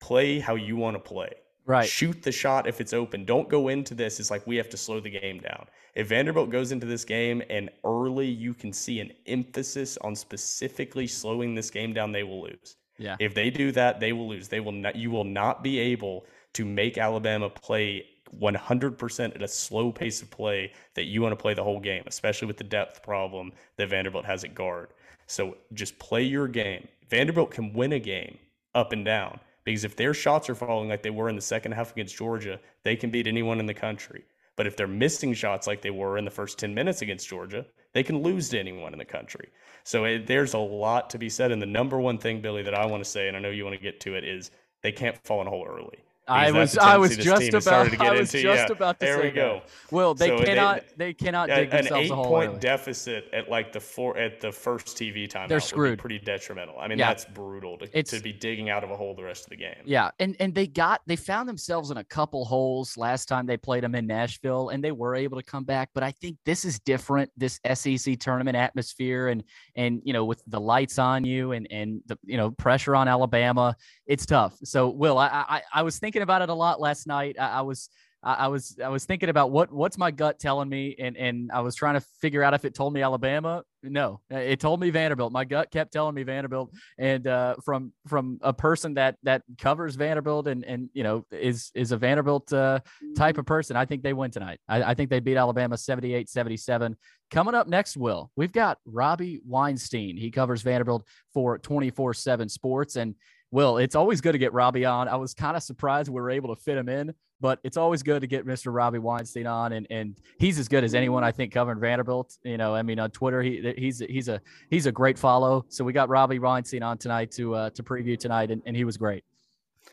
play how you want to play. Right. Shoot the shot if it's open. Don't go into this It's like we have to slow the game down. If Vanderbilt goes into this game and early you can see an emphasis on specifically slowing this game down, they will lose. Yeah. If they do that, they will lose. They will not you will not be able to make Alabama play 100% at a slow pace of play that you want to play the whole game, especially with the depth problem that Vanderbilt has at guard. So just play your game. Vanderbilt can win a game up and down because if their shots are falling like they were in the second half against Georgia, they can beat anyone in the country. But if they're missing shots like they were in the first 10 minutes against Georgia, they can lose to anyone in the country. So it, there's a lot to be said. And the number one thing, Billy, that I want to say, and I know you want to get to it, is they can't fall in a hole early. I was I was just about [LAUGHS] I was into. just yeah, about to there say we go. That. Well, they so cannot they, they cannot dig an eight point early. deficit at like the four at the first TV time. They're screwed. pretty detrimental. I mean, yeah. that's brutal to, to be digging out of a hole the rest of the game. Yeah, and and they got they found themselves in a couple holes last time they played them in Nashville, and they were able to come back. But I think this is different. This SEC tournament atmosphere, and and you know with the lights on you, and and the you know pressure on Alabama, it's tough. So Will, I I, I was thinking about it a lot last last night. I, I was I was I was thinking about what what's my gut telling me, and and I was trying to figure out if it told me Alabama. No, it told me Vanderbilt. My gut kept telling me Vanderbilt, and uh, from from a person that that covers Vanderbilt and and you know is is a Vanderbilt uh, type of person, I think they win tonight. I, I think they beat Alabama 78-77. Coming up next, Will we've got Robbie Weinstein. He covers Vanderbilt for twenty four seven Sports, and Will, it's always good to get Robbie on. I was kind of surprised we were able to fit him in, but it's always good to get Mr. Robbie Weinstein on, and and he's as good as anyone I think covering Vanderbilt. You know, I mean on Twitter, he he's he's a he's a great follow. So we got Robbie Weinstein on tonight to uh, to preview tonight, and, and he was great.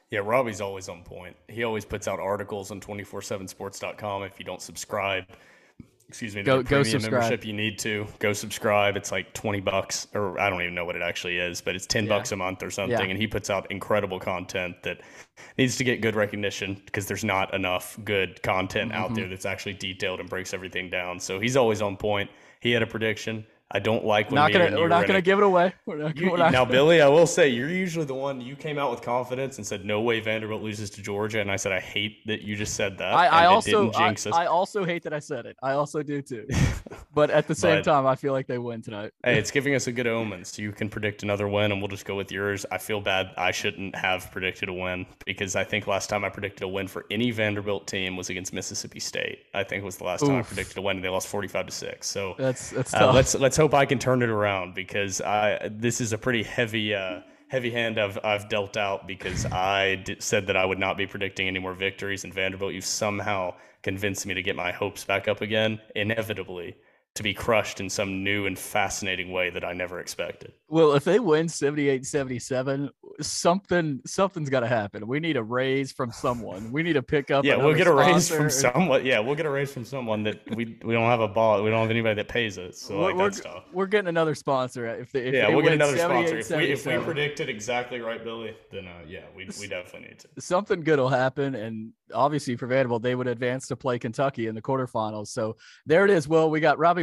Yeah, Robbie's always on point. He always puts out articles on 247sports.com. If you don't subscribe, excuse me, go subscribe. membership you need to go subscribe. It's like twenty bucks, or I don't even know what it actually is, but it's ten yeah. bucks a month or something. Yeah. And he puts out incredible content that needs to get good recognition because there's not enough good content mm-hmm. out there that's actually detailed and breaks everything down. So he's always on point. He had a prediction. I don't like when not [LAUGHS] gonna, we're not going to give it away. Not, you, not now, Billy, I will say you're usually the one. You came out with confidence and said, "No way, Vanderbilt loses to Georgia," and I said, "I hate that you just said that." I, I also, I, I, also hate that I said it. I also do too. [LAUGHS] but at the same but, time, I feel like they win tonight. hey, it's [LAUGHS] giving us a good omen. So you can predict another win, and we'll just go with yours. I feel bad. I shouldn't have predicted a win because I think last time I predicted a win for any Vanderbilt team was against Mississippi State. I think it was the last Oof. time I predicted a win, and they lost forty-five to six. So that's that's uh, let's let's hope I can turn it around because I this is a pretty heavy uh, heavy hand I've I've dealt out because I d- said that I would not be predicting any more victories in Vanderbilt. You've somehow convinced me to get my hopes back up again, inevitably to be crushed in some new and fascinating way that I never expected. Well, if they win 78 77, something something's got to happen. We need a raise from someone. We need to pick up. [LAUGHS] Yeah, we'll get a raise from someone. Yeah, we'll get a raise from someone that we we don't have a ball. We don't have anybody that pays us. So we're, like we're, stuff. We're getting another sponsor. If, they, if yeah, they we'll get another sponsor. If we, if we predicted exactly right, Billy, then uh, yeah, we we definitely need to. Something good will happen, and obviously for Vanderbilt, they would advance to play Kentucky in the quarterfinals. So there it is. Well, we got Robbie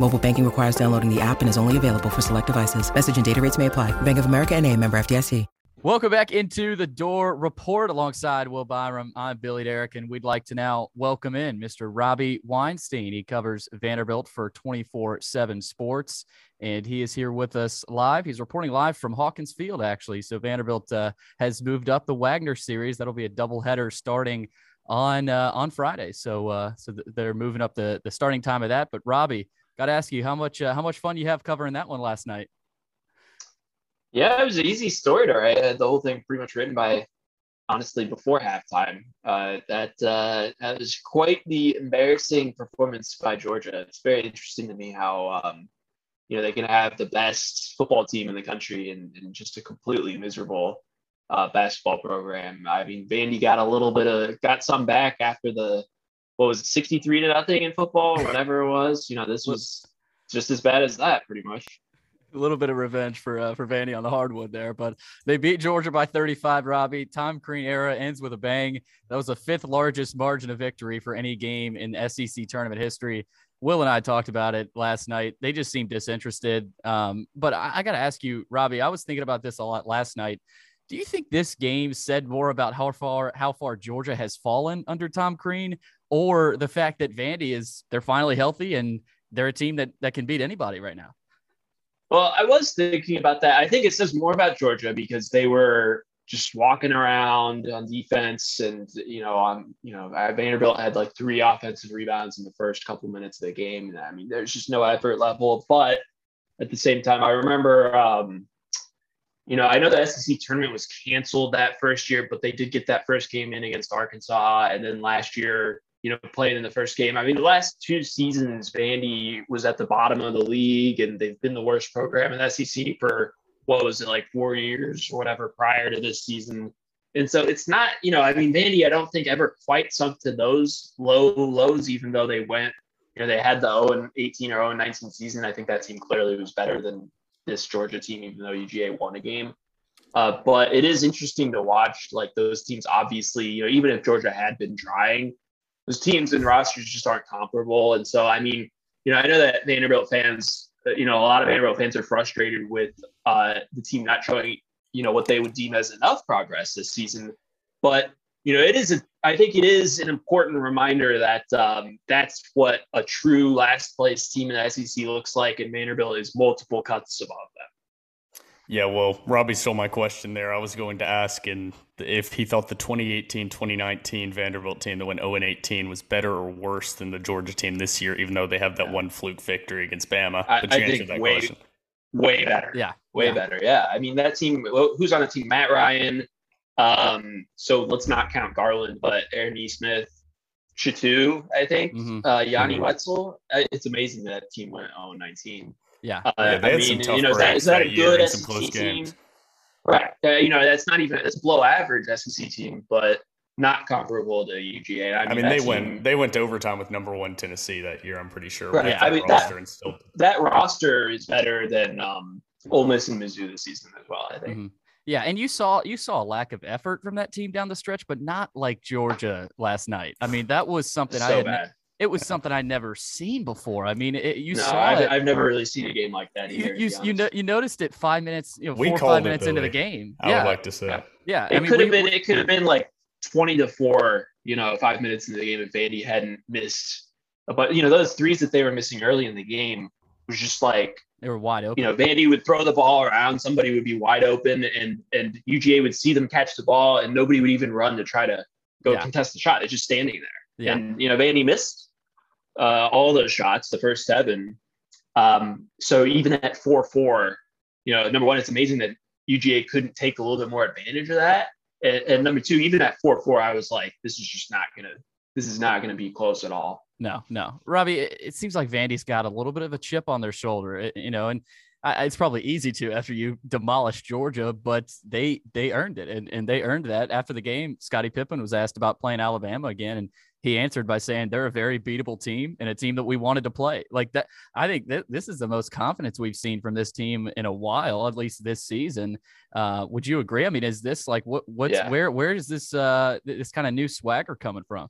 Mobile banking requires downloading the app and is only available for select devices. Message and data rates may apply. Bank of America and a member FDIC. Welcome back into the Dore Report alongside Will Byram. I'm Billy Derrick, and we'd like to now welcome in Mr. Robbie Weinstein. He covers Vanderbilt for 24 7 Sports, and he is here with us live. He's reporting live from Hawkins Field, actually. So Vanderbilt uh, has moved up the Wagner series. That'll be a doubleheader starting on uh, on Friday. So uh, so th- they're moving up the the starting time of that. But Robbie, got to ask you how much uh, how much fun you have covering that one last night. Yeah, it was an easy story to write. I had the whole thing pretty much written by honestly before halftime. Uh, that uh, that was quite the embarrassing performance by Georgia. It's very interesting to me how um, you know they can have the best football team in the country and, and just a completely miserable uh, basketball program. I mean, Vandy got a little bit of got some back after the what was it, 63 to nothing in football or whatever it was. You know, this was just as bad as that, pretty much. A little bit of revenge for uh, for Vandy on the hardwood there, but they beat Georgia by 35. Robbie, Tom Crean era ends with a bang. That was the fifth largest margin of victory for any game in SEC tournament history. Will and I talked about it last night. They just seemed disinterested. Um, but I, I got to ask you, Robbie. I was thinking about this a lot last night do you think this game said more about how far how far Georgia has fallen under Tom Crean, or the fact that Vandy is they're finally healthy and they're a team that that can beat anybody right now? Well, I was thinking about that. I think it says more about Georgia because they were just walking around on defense, and you know, on you know, Vanderbilt had like three offensive rebounds in the first couple minutes of the game. I mean, there's just no effort level, but at the same time, I remember um, you know, I know the SEC tournament was canceled that first year, but they did get that first game in against Arkansas. And then last year, you know, playing in the first game. I mean, the last two seasons, Vandy was at the bottom of the league and they've been the worst program in the SEC for what was it, like four years or whatever prior to this season. And so it's not, you know, I mean, Vandy, I don't think ever quite sunk to those low lows, even though they went, you know, they had the 0 18 or 0 19 season. I think that team clearly was better than this Georgia team, even though UGA won a game. Uh, but it is interesting to watch like those teams. Obviously, you know, even if Georgia had been trying, those teams and rosters just aren't comparable. And so, I mean, you know, I know that Vanderbilt fans, uh, you know, a lot of Vanderbilt fans are frustrated with uh, the team not showing, you know, what they would deem as enough progress this season. But you know, it is. A, I think it is an important reminder that um, that's what a true last place team in the SEC looks like, and Vanderbilt is multiple cuts above them. Yeah, well, Robbie stole my question there. I was going to ask and if he thought the 2018-2019 Vanderbilt team that went 0 18 was better or worse than the Georgia team this year, even though they have that yeah. one fluke victory against Bama. I, I think way, question. way better. Yeah, way yeah. better. Yeah, I mean that team. Who's on the team? Matt Ryan, um, so let's not count Garland, but Aaron E. Smith, Shittu, I think, mm-hmm. uh, Yanni mm-hmm. Wetzell. Uh, it's amazing that team went 0 19. Yeah. Uh, yeah, they had I mean, some tough you know, is that, is that, a good SEC team? Right. Uh, you know, that's not even it's below average SEC team, but not comparable to UGA. I mean, I mean they team, went they went to overtime with number one Tennessee that year. I'm pretty sure. Right. I mean, that, still... that roster is better than um, Ole Miss and Mizzou this season as well. I think. Mm-hmm. Yeah, and you saw you saw a lack of effort from that team down the stretch, but not like Georgia last night. I mean, that was something so I had. Bad. It was something I'd never seen before. I mean, it, you no, saw I've, it. I've never really seen a game like that. Either, you you you, no, you, noticed it five minutes, you know, four five minutes it, into the game. I yeah. would like to say. Yeah, yeah. it could have been. It could have been like twenty to four. You know, five minutes into the game if Vandy hadn't missed. But you know, those threes that they were missing early in the game was just like they were wide open. You know, Vandy would throw the ball around, somebody would be wide open, and and UGA would see them catch the ball, and nobody would even run to try to go yeah. contest the shot. They're just standing there. Yeah. And you know, Vandy missed uh, all those shots, the first seven. Um, so even at four four, you know, number one, it's amazing that UGA couldn't take a little bit more advantage of that. And, and number two, even at four four, I was like, this is just not gonna, this is not gonna be close at all. No, no, Robbie. It, it, seems like Vandy's got a little bit of a chip on their shoulder, it, you know, and I, it's probably easy to after you demolish Georgia, but they they earned it, and, and they earned that after the game. Scotty Pippen was asked about playing Alabama again, and he answered by saying they're a very beatable team and a team that we wanted to play. Like that, I think that this is the most confidence we've seen from this team in a while, at least this season. Uh, would you agree? I mean, is this like what what's yeah. where where is this uh this kind of new swagger coming from?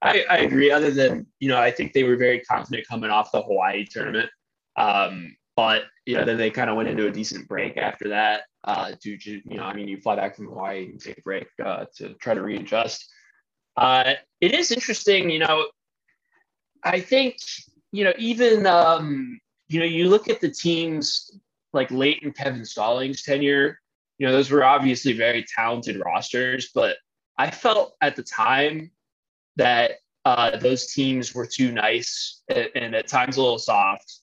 I, I agree. Other than you know, I think they were very confident coming off the Hawaii tournament. Um, but you know, then they kind of went into a decent break after that. Uh, to you know, I mean, you fly back from Hawaii and take a break uh, to try to readjust. Uh, it is interesting, you know. I think you know, even um, you know, you look at the teams like late in Kevin Stallings' tenure. You know, those were obviously very talented rosters, but I felt at the time that uh, those teams were too nice and, and, at times a little soft.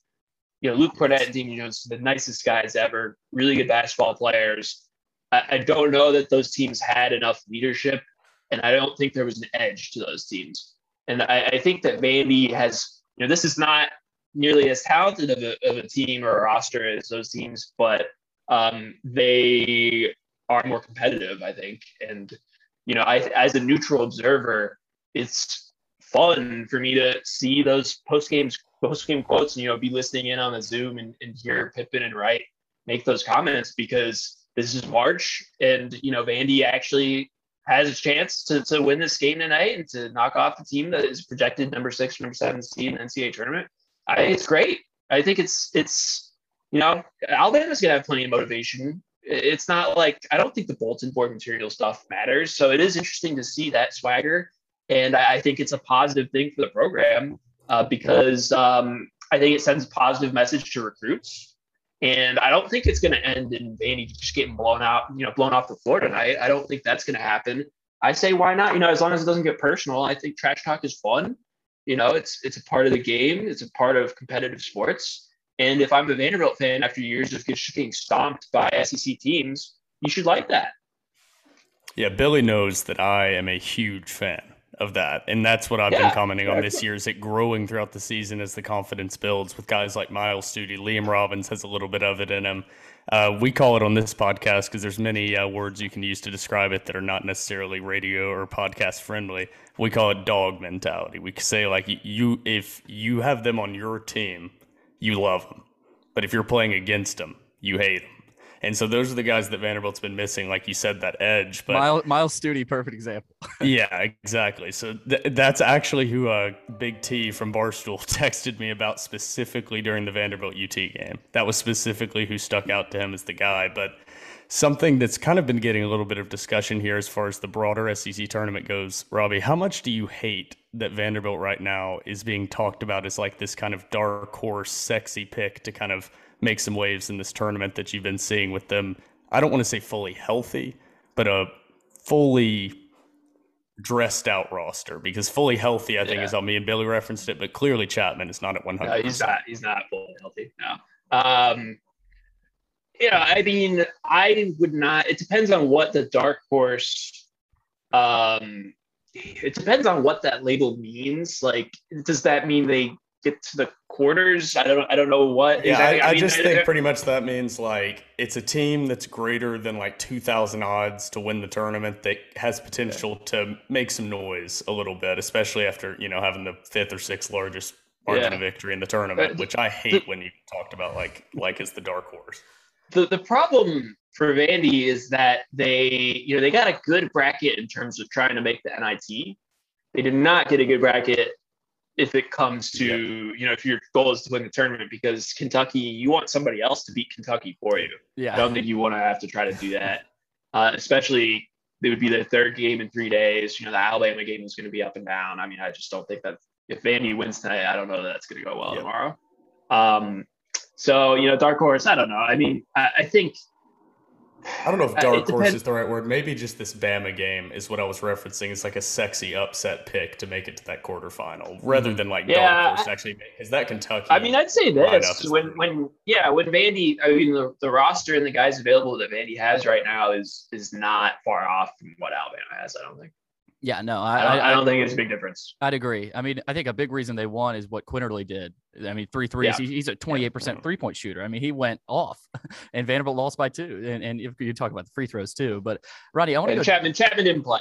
You know, Luke Kornet and Damian Jones, the nicest guys ever, really good basketball players. I, I don't know that those teams had enough leadership, and I don't think there was an edge to those teams. And I, I think that Vandy has, you know, this is not nearly as talented of a, of a team or a roster as those teams, but um, they are more competitive, I think. And, you know, I, as a neutral observer, it's fun for me to see those post games post game quotes and you know be listening in on the Zoom and, and hear Pippen and Wright make those comments because this is March and you know Vandy actually has a chance to, to win this game tonight and to knock off the team that is projected number six, number seven seed in the NCAA tournament. I it's great. I think it's it's you know Alabama's gonna have plenty of motivation. It's not like I don't think the bulletin board material stuff matters. So it is interesting to see that swagger and I, I think it's a positive thing for the program uh, because um, I think it sends a positive message to recruits. And I don't think it's going to end in Vandy just getting blown out, you know, blown off the floor tonight. I don't think that's going to happen. I say, why not? You know, as long as it doesn't get personal, I think trash talk is fun. You know, it's it's a part of the game. It's a part of competitive sports. And if I'm a Vanderbilt fan after years of just getting stomped by SEC teams, you should like that. Yeah, Billy knows that I am a huge fan of that. And that's what I've yeah, been commenting exactly. on this year is it growing throughout the season as the confidence builds with guys like Myles Stute. Liam Robbins has a little bit of it in him. Uh, we call it on this podcast because there's many uh, words you can use to describe it that are not necessarily radio or podcast friendly. We call it dog mentality. We say like you, if you have them on your team, you love them, but if you're playing against them, you hate them. And so those are the guys that Vanderbilt's been missing, like you said, that edge. But Myles, Myles Stute, perfect example. [LAUGHS] yeah, exactly. So th- that's actually who uh, Big T from Barstool [LAUGHS] texted me about specifically during the Vanderbilt UT game. That was specifically who stuck out to him as the guy. But something that's kind of been getting a little bit of discussion here as far as the broader SEC tournament goes, Robbie, how much do you hate that Vanderbilt right now is being talked about as like this kind of dark horse, sexy pick to kind of – make some waves in this tournament that you've been seeing with them. I don't want to say fully healthy, but a fully dressed out roster because fully healthy, I think, yeah. is how me and Billy referenced it, but clearly Chatman is not at 100. No, he's not. He's not fully healthy. No. Um, yeah, I mean, I would not. It depends on what the dark horse um, it depends on what that label means. Like, does that mean they get to the quarters? I don't I don't know what. Yeah, exactly. I, I, I mean, just think pretty much that means like it's a team that's greater than like two thousand odds to win the tournament that has potential to make some noise a little bit, especially after you know having the fifth or sixth largest margin yeah. of victory in the tournament, which I hate the, when you talked about like like it's the dark horse. The the problem for Vandy is that they you know they got a good bracket in terms of trying to make the NIT. They did not get a good bracket if it comes to yeah. you know if your goal is to win the tournament because Kentucky you want somebody else to beat Kentucky for you. Yeah, I don't think you want to have to try to do that, uh, especially it would be their third game in three days. You know the Alabama game is going to be up and down. I mean I just don't think that if Vandy wins tonight, I don't know that that's going to go well yep. tomorrow. Um, so you know, dark horse. I don't know. I mean, I, I think. I don't know if uh, dark horse is the right word. Maybe just this Bama game is what I was referencing. It's like a sexy upset pick to make it to that quarterfinal, rather mm-hmm. than like yeah, dark horse actually. Is that Kentucky? I mean, I'd say this when when yeah when Vandy. I mean, the, the roster and the guys available that Vandy has right now is is not far off from what Alabama has. I don't think. Yeah, no, I, I, don't, I, don't, think it's a big difference. I'd agree. I mean, I think a big reason they won is what Quinerly did. I mean, three threes. Yeah. he's a 28% three point shooter. I mean, he went off, [LAUGHS] and Vanderbilt lost by two. And, and if you talk about the free throws too, but Ronnie, I want to. Chatman, Chatman didn't play.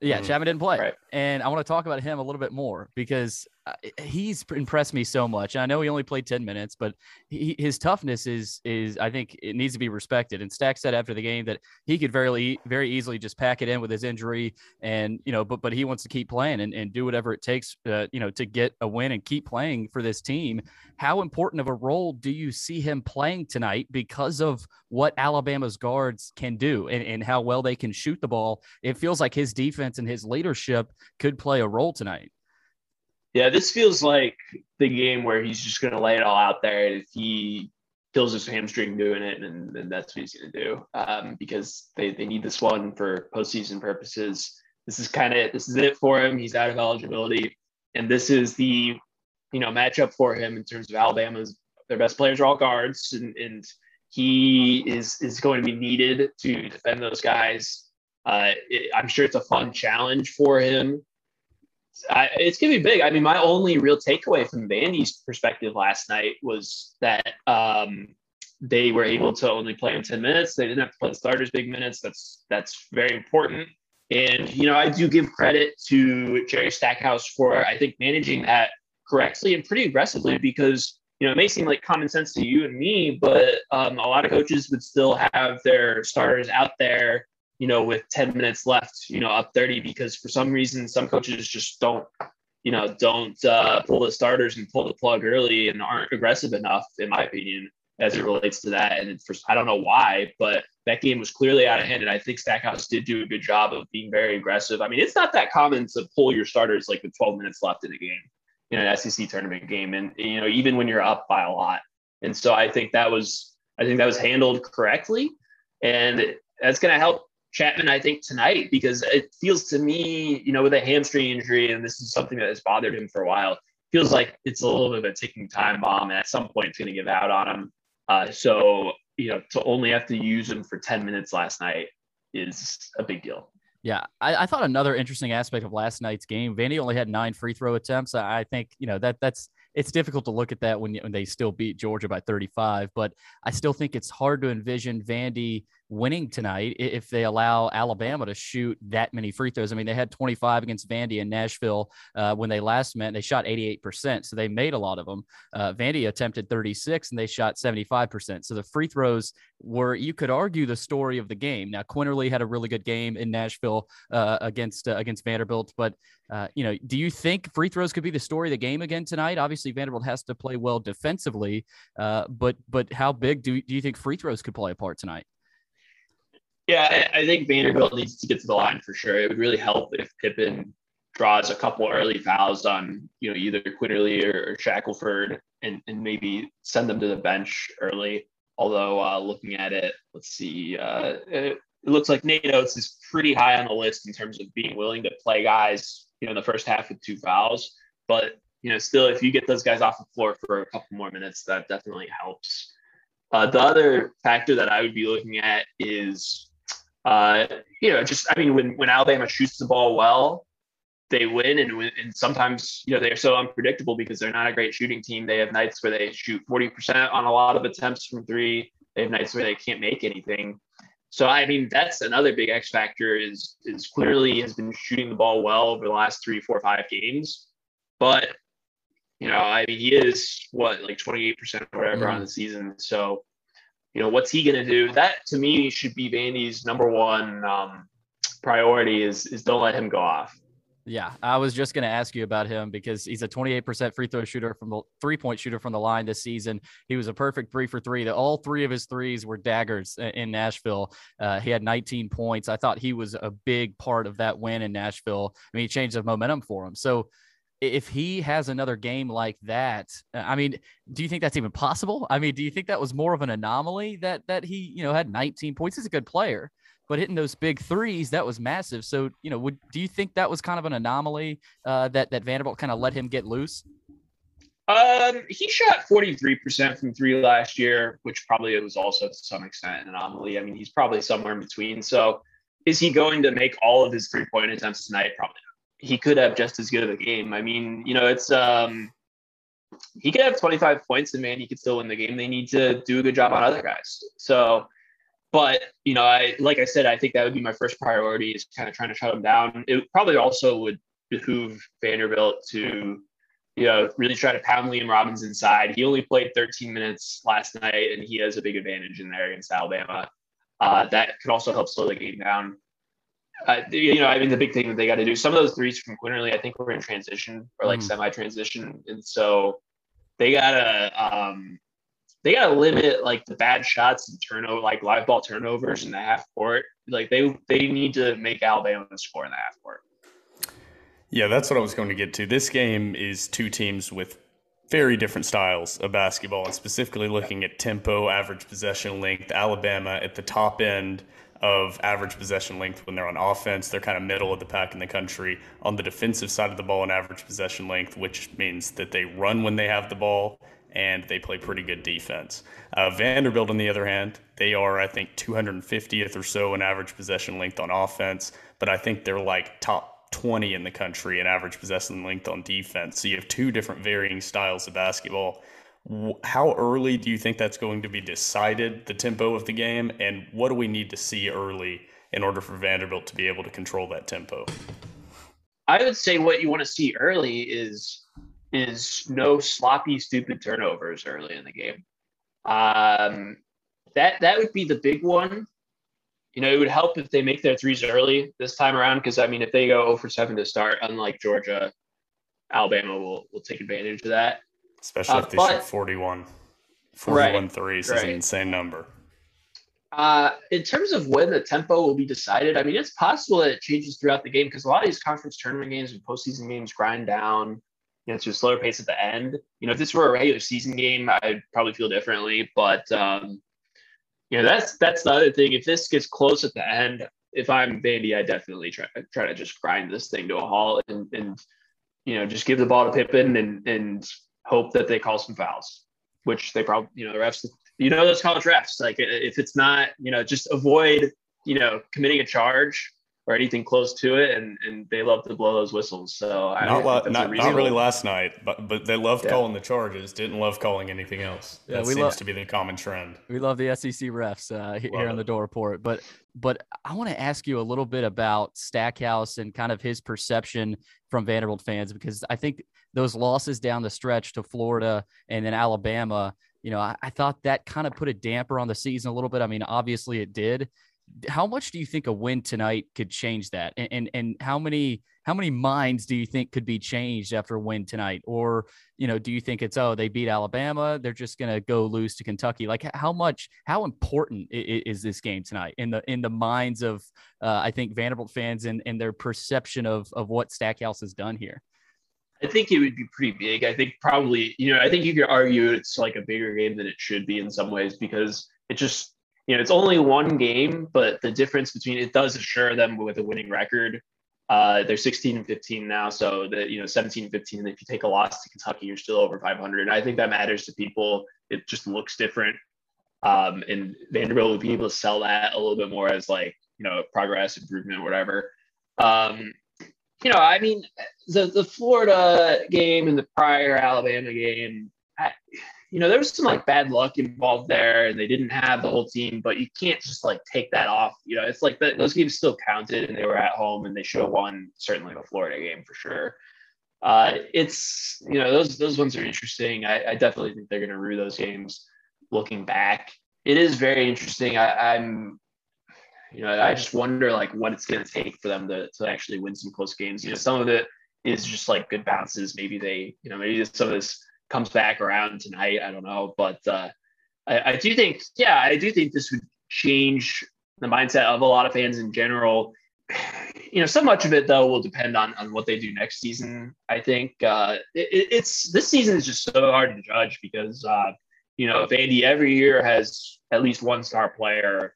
Yeah, mm-hmm. Chatman didn't play, right. and I want to talk about him a little bit more because uh, he's impressed me so much. And I know he only played ten minutes, but he, his toughness is is I think it needs to be respected. And Stack said after the game that he could very very easily just pack it in with his injury, and you know, but but he wants to keep playing and, and do whatever it takes, uh, you know, to get a win and keep playing for this team. How important of a role do you see him playing tonight because of what Alabama's guards can do and, and how well they can shoot the ball? It feels like his defense and his leadership could play a role tonight. Yeah, this feels like the game where he's just going to lay it all out there. If he kills his hamstring doing it, and that's what he's going to do um, because they, they need this one for postseason purposes. This is kind of this is it for him. He's out of eligibility, and this is the you know matchup for him in terms of Alabama's their best players are all guards, and, and he is is going to be needed to defend those guys. Uh, it, I'm sure it's a fun challenge for him. I, it's gonna be big. I mean, my only real takeaway from Vandy's perspective last night was that um, they were able to only play in 10 minutes. They didn't have to play the starters big minutes. That's that's very important. And you know, I do give credit to Jerry Stackhouse for I think managing that correctly and pretty aggressively because you know it may seem like common sense to you and me, but um, a lot of coaches would still have their starters out there, you know, with 10 minutes left, you know, up 30 because for some reason some coaches just don't, you know, don't uh, pull the starters and pull the plug early and aren't aggressive enough, in my opinion, as it relates to that. And for, I don't know why, but that game was clearly out of hand. And I think Stackhouse did do a good job of being very aggressive. I mean, it's not that common to pull your starters like with 12 minutes left in a game in an SEC tournament game, and you know even when you're up by a lot. And so I think that was I think that was handled correctly, and that's going to help Chatman I think tonight because it feels to me you know with a hamstring injury, and this is something that has bothered him for a while. Feels like it's a little bit of a ticking time bomb, and at some point it's going to give out on him. Uh, so you know to only have to use him for 10 minutes last night is a big deal. Yeah, I, I, thought another interesting aspect of last night's game, Vandy only had nine free throw attempts. I think you know that that's it's difficult to look at that when, when they still beat Georgia by 35, but I still think it's hard to envision Vandy winning tonight if they allow Alabama to shoot that many free throws. I mean, they had 25 against Vandy in Nashville uh, when they last met. And they shot 88%, so they made a lot of them. Uh, Vandy attempted 36 and they shot 75%. So the free throws were, you could argue, the story of the game. Now, Quinerly had a really good game in Nashville uh, against uh, against Vanderbilt, but uh, you know, do you think free throws could be the story of the game again tonight? Obviously, Vanderbilt has to play well defensively, uh, but but how big do, do you think free throws could play a part tonight? Yeah, I, think Vanderbilt needs to get to the line for sure. It would really help if Pippen draws a couple early fouls on you know either Quinerly or, or Shackelford and, and maybe send them to the bench early. Although uh, looking at it, let's see, uh, it, it looks like Nate Oats is pretty high on the list in terms of being willing to play guys you know, in the first half with two fouls. But, you know, still, if you get those guys off the floor for a couple more minutes, that definitely helps. Uh, the other factor that I would be looking at is, uh, you know, just, I mean, when, when Alabama shoots the ball well, they win and and sometimes you know they're so unpredictable because they're not a great shooting team. They have nights where they shoot 40% on a lot of attempts from three. They have nights where they can't make anything. So I mean that's another big X factor is is clearly has been shooting the ball well over the last three, four, five games. But you know, I mean he is what like 28% or whatever mm. on the season. So, you know, what's he gonna do? That to me should be Vandy's number one um, priority is is don't let him go off. Yeah, I was just going to ask you about him because he's a 28% free throw shooter from the three point shooter from the line this season. He was a perfect three for three. All three of his threes were daggers in Nashville. Uh, he had 19 points. I thought he was a big part of that win in Nashville. I mean, he changed the momentum for him. So if he has another game like that, uh, I mean, do you think that's even possible? I mean, do you think that was more of an anomaly that that he, you know, had 19 points? He's a good player but hitting those big threes that was massive. So you know, would do you think that was kind of an anomaly uh, that that Vanderbilt kind of let him get loose? Um, he shot 43% from three last year, which probably was also to some extent an anomaly. I mean, he's probably somewhere in between. So, is he going to make all of his three point attempts tonight? Probably. He could have just as good of a game. I mean, you know, it's um, he could have 25 points and man, he could still win the game. They need to do a good job on other guys. So, but you know, I like I said, I think that would be my first priority is kind of trying to shut him down. It probably also would behoove Vanderbilt to, you know, really try to pound Liam Robbins inside. He only played 13 minutes last night, and he has a big advantage in there against Alabama. Uh, that could also help slow the game down. Uh, you know, I mean, the big thing that they got to do. Some of those threes from Quinerly, I think, were in transition or like mm. semi-transition, and so they gotta um, they got to limit like the bad shots and turnover, like live ball turnovers in the half court. Like they they need to make Alabama score in the half court. Yeah, that's what I was going to get to. This game is two teams with very different styles of basketball, and specifically looking at tempo, average possession length. Alabama at the top end of average possession length when they're on offense. They're kind of middle of the pack in the country. On the defensive side of the ball, an average possession length, which means that they run when they have the ball and they play pretty good defense. Uh, Vanderbilt, on the other hand, they are, I think, 250th or so in average possession length on offense, but I think they're like top 20 in the country in average possession length on defense. So you have two different varying styles of basketball. How early do you think that's going to be decided, the tempo of the game, and what do we need to see early in order for Vanderbilt to be able to control that tempo? I would say what you want to see early is is no sloppy, stupid turnovers early in the game. Um, that that would be the big one. You know, it would help if they make their threes early this time around because I mean, if they go 0 for 7 to start, unlike Georgia, Alabama will will take advantage of that. Especially uh, if they but, shoot 41. 41 right, threes right. is an insane number. Uh, in terms of when the tempo will be decided, I mean, it's possible that it changes throughout the game because a lot of these conference tournament games and postseason games grind down you know, to a slower pace at the end. You know, if this were a regular season game, I'd probably feel differently. But um, you know, that's that's the other thing. If this gets close at the end, if I'm Vandy, I definitely try try to just grind this thing to a halt and and you know just give the ball to Pippen and and hope that they call some fouls, which they probably you know the refs. You know those college refs. Like if it's not, you know, just avoid you know committing a charge or anything close to it, and and they love to blow those whistles. So I not la- not, not really last night, but but they loved yeah. calling the charges, didn't love calling anything else. Yeah, that seems lo- to be the common trend. We love the SEC refs uh, here on the Dore Report, but but I want to ask you a little bit about Stackhouse and kind of his perception from Vanderbilt fans because I think those losses down the stretch to Florida and then Alabama. You know, I, I thought that kind of put a damper on the season a little bit. I mean, obviously it did, how much do you think a win tonight could change that? And, and and how many how many minds do you think could be changed after a win tonight? Or you know do you think it's oh they beat alabama they're just to go lose to kentucky? Like how much how important is this game tonight in the in the minds of uh, i think vanderbilt fans and, and their perception of of what stackhouse has done here? I think it would be pretty big. I think probably, you know, I think you could argue it's like a bigger game than it should be in some ways because it just you know, it's only one game, but the difference between it does assure them with a winning record. Uh, they're 16 and 15 now, so that you know 17 and 15. And if you take a loss to Kentucky, you're still over 500. And I think that matters to people. It just looks different, um, and Vanderbilt would be able to sell that a little bit more as like you know progress, improvement, whatever. Um, you know, I mean, the the Florida game and the prior Alabama game, I, you know, there was some like bad luck involved there, and they didn't have the whole team. But you can't just like take that off. You know, it's like the, those games still counted, and they were at home, and they should have won certainly the Florida game for sure. Uh, it's you know those those ones are interesting. I, I definitely think they're going to rue those games. Looking back, it is very interesting. I, I'm you know, I just wonder like what it's going to take for them to, to actually win some close games. You know, some of it is just like good bounces. Maybe they, you know, maybe some of this comes back around tonight. I don't know, but uh, I, I do think, yeah, I do think this would change the mindset of a lot of fans in general. [SIGHS] You know, so much of it though will depend on on what they do next season. I think uh, it, it's this season is just so hard to judge because uh, you know Vandy every year has at least one star player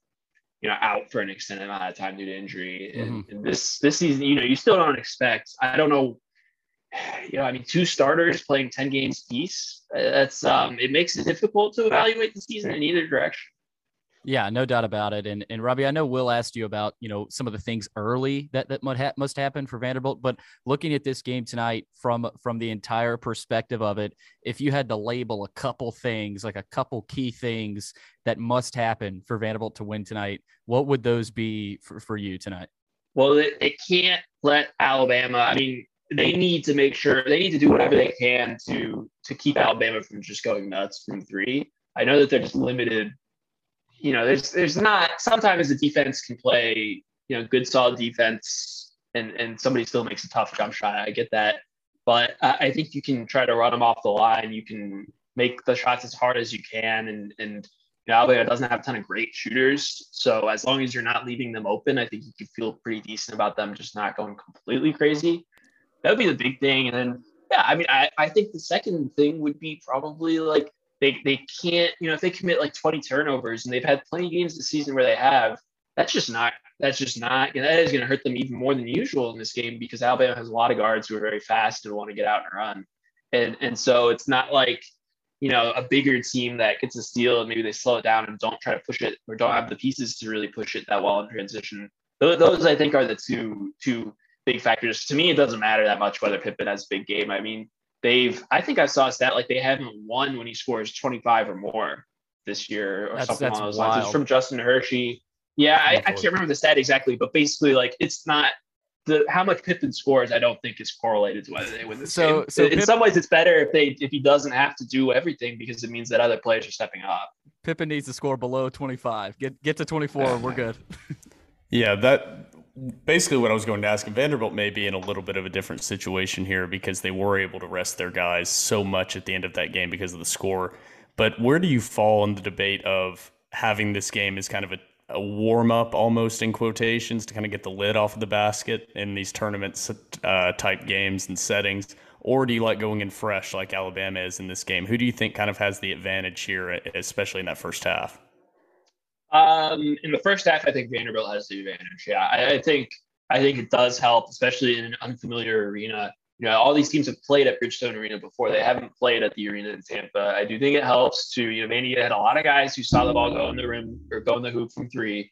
you know out for an extended amount of time due to injury. And, mm-hmm. and, this this season, you know, you still don't expect. I don't know. You know, I mean, two starters playing ten games each. That's um, it makes it difficult to evaluate the season in either direction. Yeah, no doubt about it. And and Robbie, I know Will asked you about you know some of the things early that that must, ha- must happen for Vanderbilt, but looking at this game tonight from from the entire perspective of it, if you had to label a couple things, like a couple key things that must happen for Vanderbilt to win tonight, what would those be for, for you tonight? Well, it, they can't let Alabama. I mean, they need to make sure they need to do whatever they can to to keep Alabama from just going nuts from three. I know that they're just limited you know, there's there's not sometimes the defense can play, you know, good solid defense and and somebody still makes a tough jump shot. I get that. But I think you can try to run them off the line. You can make the shots as hard as you can. And and you know, Alabama doesn't have a ton of great shooters. So as long as you're not leaving them open, I think you can feel pretty decent about them just not going completely crazy. That would be the big thing. And then yeah, I mean, I, I think the second thing would be probably like they they can't, you know, if they commit like 20 turnovers and they've had plenty of games this season where they have, that's just not that's just not that is going to hurt them even more than usual in this game because Alabama has a lot of guards who are very fast and want to get out and run. And and so it's not like you know a bigger team that gets a steal and maybe they slow it down and don't try to push it or don't have the pieces to really push it that well in transition. Those, those I think are the two two big factors. To me, it doesn't matter that much whether Pippen has a big game. I mean, they've I think I saw a stat like they haven't won when he scores 25 or more this year or that's, something that's along those wild. lines. It's from Justin Hershey. Yeah, I, I, can't remember the stat exactly, but basically like it's not the how much Pippen scores, I don't think is correlated to whether they win this so, game. So in Pippen, some ways, it's better if they if he doesn't have to do everything because it means that other players are stepping up. Pippen needs to score below 25. Get get to 24, we're [LAUGHS] good. yeah, that basically what I was going to ask. Vanderbilt may be in a little bit of a different situation here because they were able to rest their guys so much at the end of that game because of the score. But where do you fall in the debate of having this game as kind of a, a warm up, almost in quotations, to kind of get the lid off of the basket in these tournament uh, type games and settings? Or do you like going in fresh like Alabama is in this game? Who do you think kind of has the advantage here, especially in that first half? Um, in the first half, I think Vanderbilt has the advantage. Yeah, I, I, think I think it does help, especially in an unfamiliar arena. You know, all these teams have played at Bridgestone Arena before. They haven't played at the arena in Tampa. I do think it helps to, you know, Vandy had a lot of guys who saw the ball go in the rim or go in the hoop from three.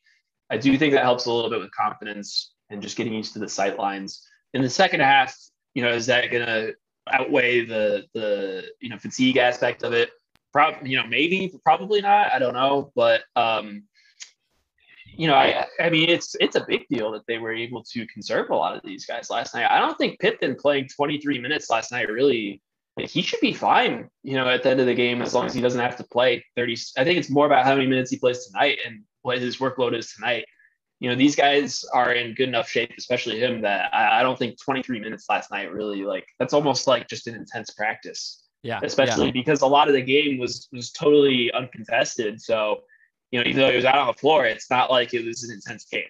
I do think that helps a little bit with confidence and just getting used to the sight lines. In the second half, you know, is that going to outweigh the the you know fatigue aspect of it? Probably, you know, maybe, probably not. I don't know, but um, you know, I, I mean, it's it's a big deal that they were able to conserve a lot of these guys last night. I don't think Pippen playing 23 minutes last night really. He should be fine, you know, at the end of the game as long as he doesn't have to play 30. I think it's more about how many minutes he plays tonight and what his workload is tonight. You know, these guys are in good enough shape, especially him, that I, I don't think 23 minutes last night really like that's almost like just an intense practice. Yeah. Especially yeah. because a lot of the game was was totally uncontested. So, you know, even though he was out on the floor, it's not like it was an intense game.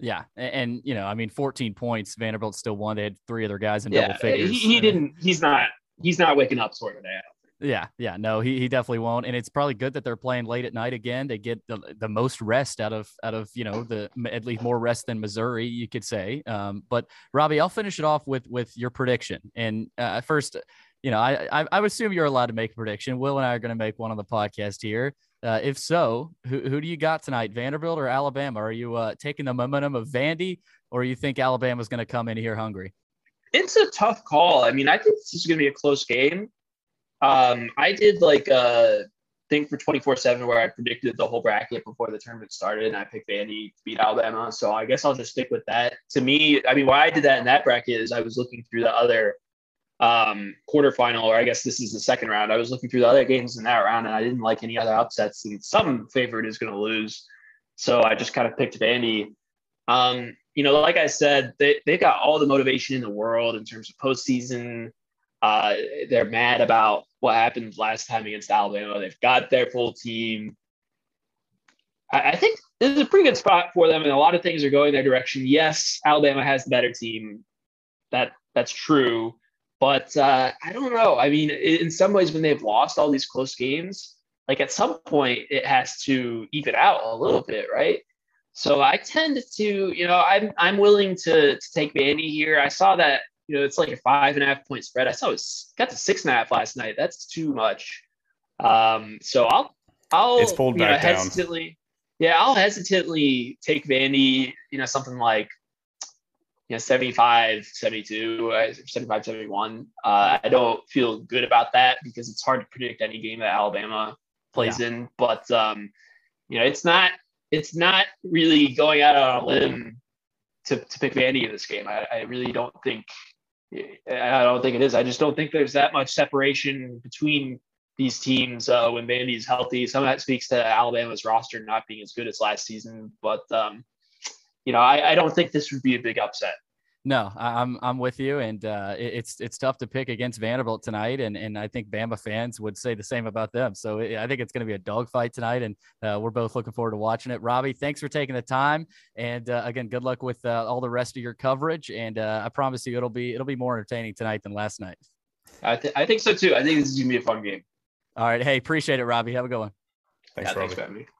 Yeah, and, and you know, I mean, 14 points. Vanderbilt still won. They had three other guys in yeah, double figures. He, he didn't. He's not. He's not waking up sort of day. Yeah, yeah, no, he, he definitely won't, and it's probably good that they're playing late at night again. They get the, the most rest out of out of you know the at least more rest than Missouri, you could say. Um, but Robbie, I'll finish it off with with your prediction. And uh, first, you know, I, I, I assume you're allowed to make a prediction. Will and I are going to make one on the podcast here. Uh, if so, who, who do you got tonight, Vanderbilt or Alabama? Are you uh, taking the momentum of Vandy, or you think Alabama's going to come in here hungry? it's a tough call. I mean, I think this is going to be a close game. Um, I did like a thing for 24 7 where I predicted the whole bracket before the tournament started and I picked Vandy to beat Alabama. So I guess I'll just stick with that. To me, I mean, why I did that in that bracket is I was looking through the other um, quarterfinal, or I guess this is the second round. I was looking through the other games in that round and I didn't like any other upsets, and some favorite is going to lose. So I just kind of picked Vandy. Um, you know, like I said, they, they've got all the motivation in the world in terms of postseason. Uh, they're mad about what happened last time against Alabama. They've got their full team. I, I think this is a pretty good spot for them, and a lot of things are going their direction. Yes, Alabama has the better team. That that's true, but uh, I don't know. I mean, in some ways, when they've lost all these close games, like at some point, it has to even out a little bit, right? So I tend to, you know, I'm I'm willing to, to take Vandy here. I saw that, you know, it's like a five and a half point spread. I saw it was, got to six and a half last night. That's too much. Um, so I'll I'll it's pulled back know, down. hesitantly, yeah, I'll hesitantly take Vandy, you know, something like you know 75 72 uh, 75 71 uh, i don't feel good about that because it's hard to predict any game that alabama plays yeah. in but um you know it's not it's not really going out on a limb to, to pick Vandy in this game. I, I really don't think I don't think it is. I just don't think there's that much separation between these teams uh, when Vandy's healthy. Some of that speaks to Alabama's roster not being as good as last season, but um, you know, I, I don't think this would be a big upset. No, I'm I'm with you, and uh, it's it's tough to pick against Vanderbilt tonight, and and I think Bama fans would say the same about them. So I think it's going to be a dogfight tonight, and uh, we're both looking forward to watching it. Robbie, thanks for taking the time, and uh, again, good luck with uh, all the rest of your coverage. And uh, I promise you, it'll be it'll be more entertaining tonight than last night. I th- I think so too. I think this is gonna be a fun game. All right, hey, appreciate it, Robbie. Have a good one. Thanks, yeah, Robbie. Thanks,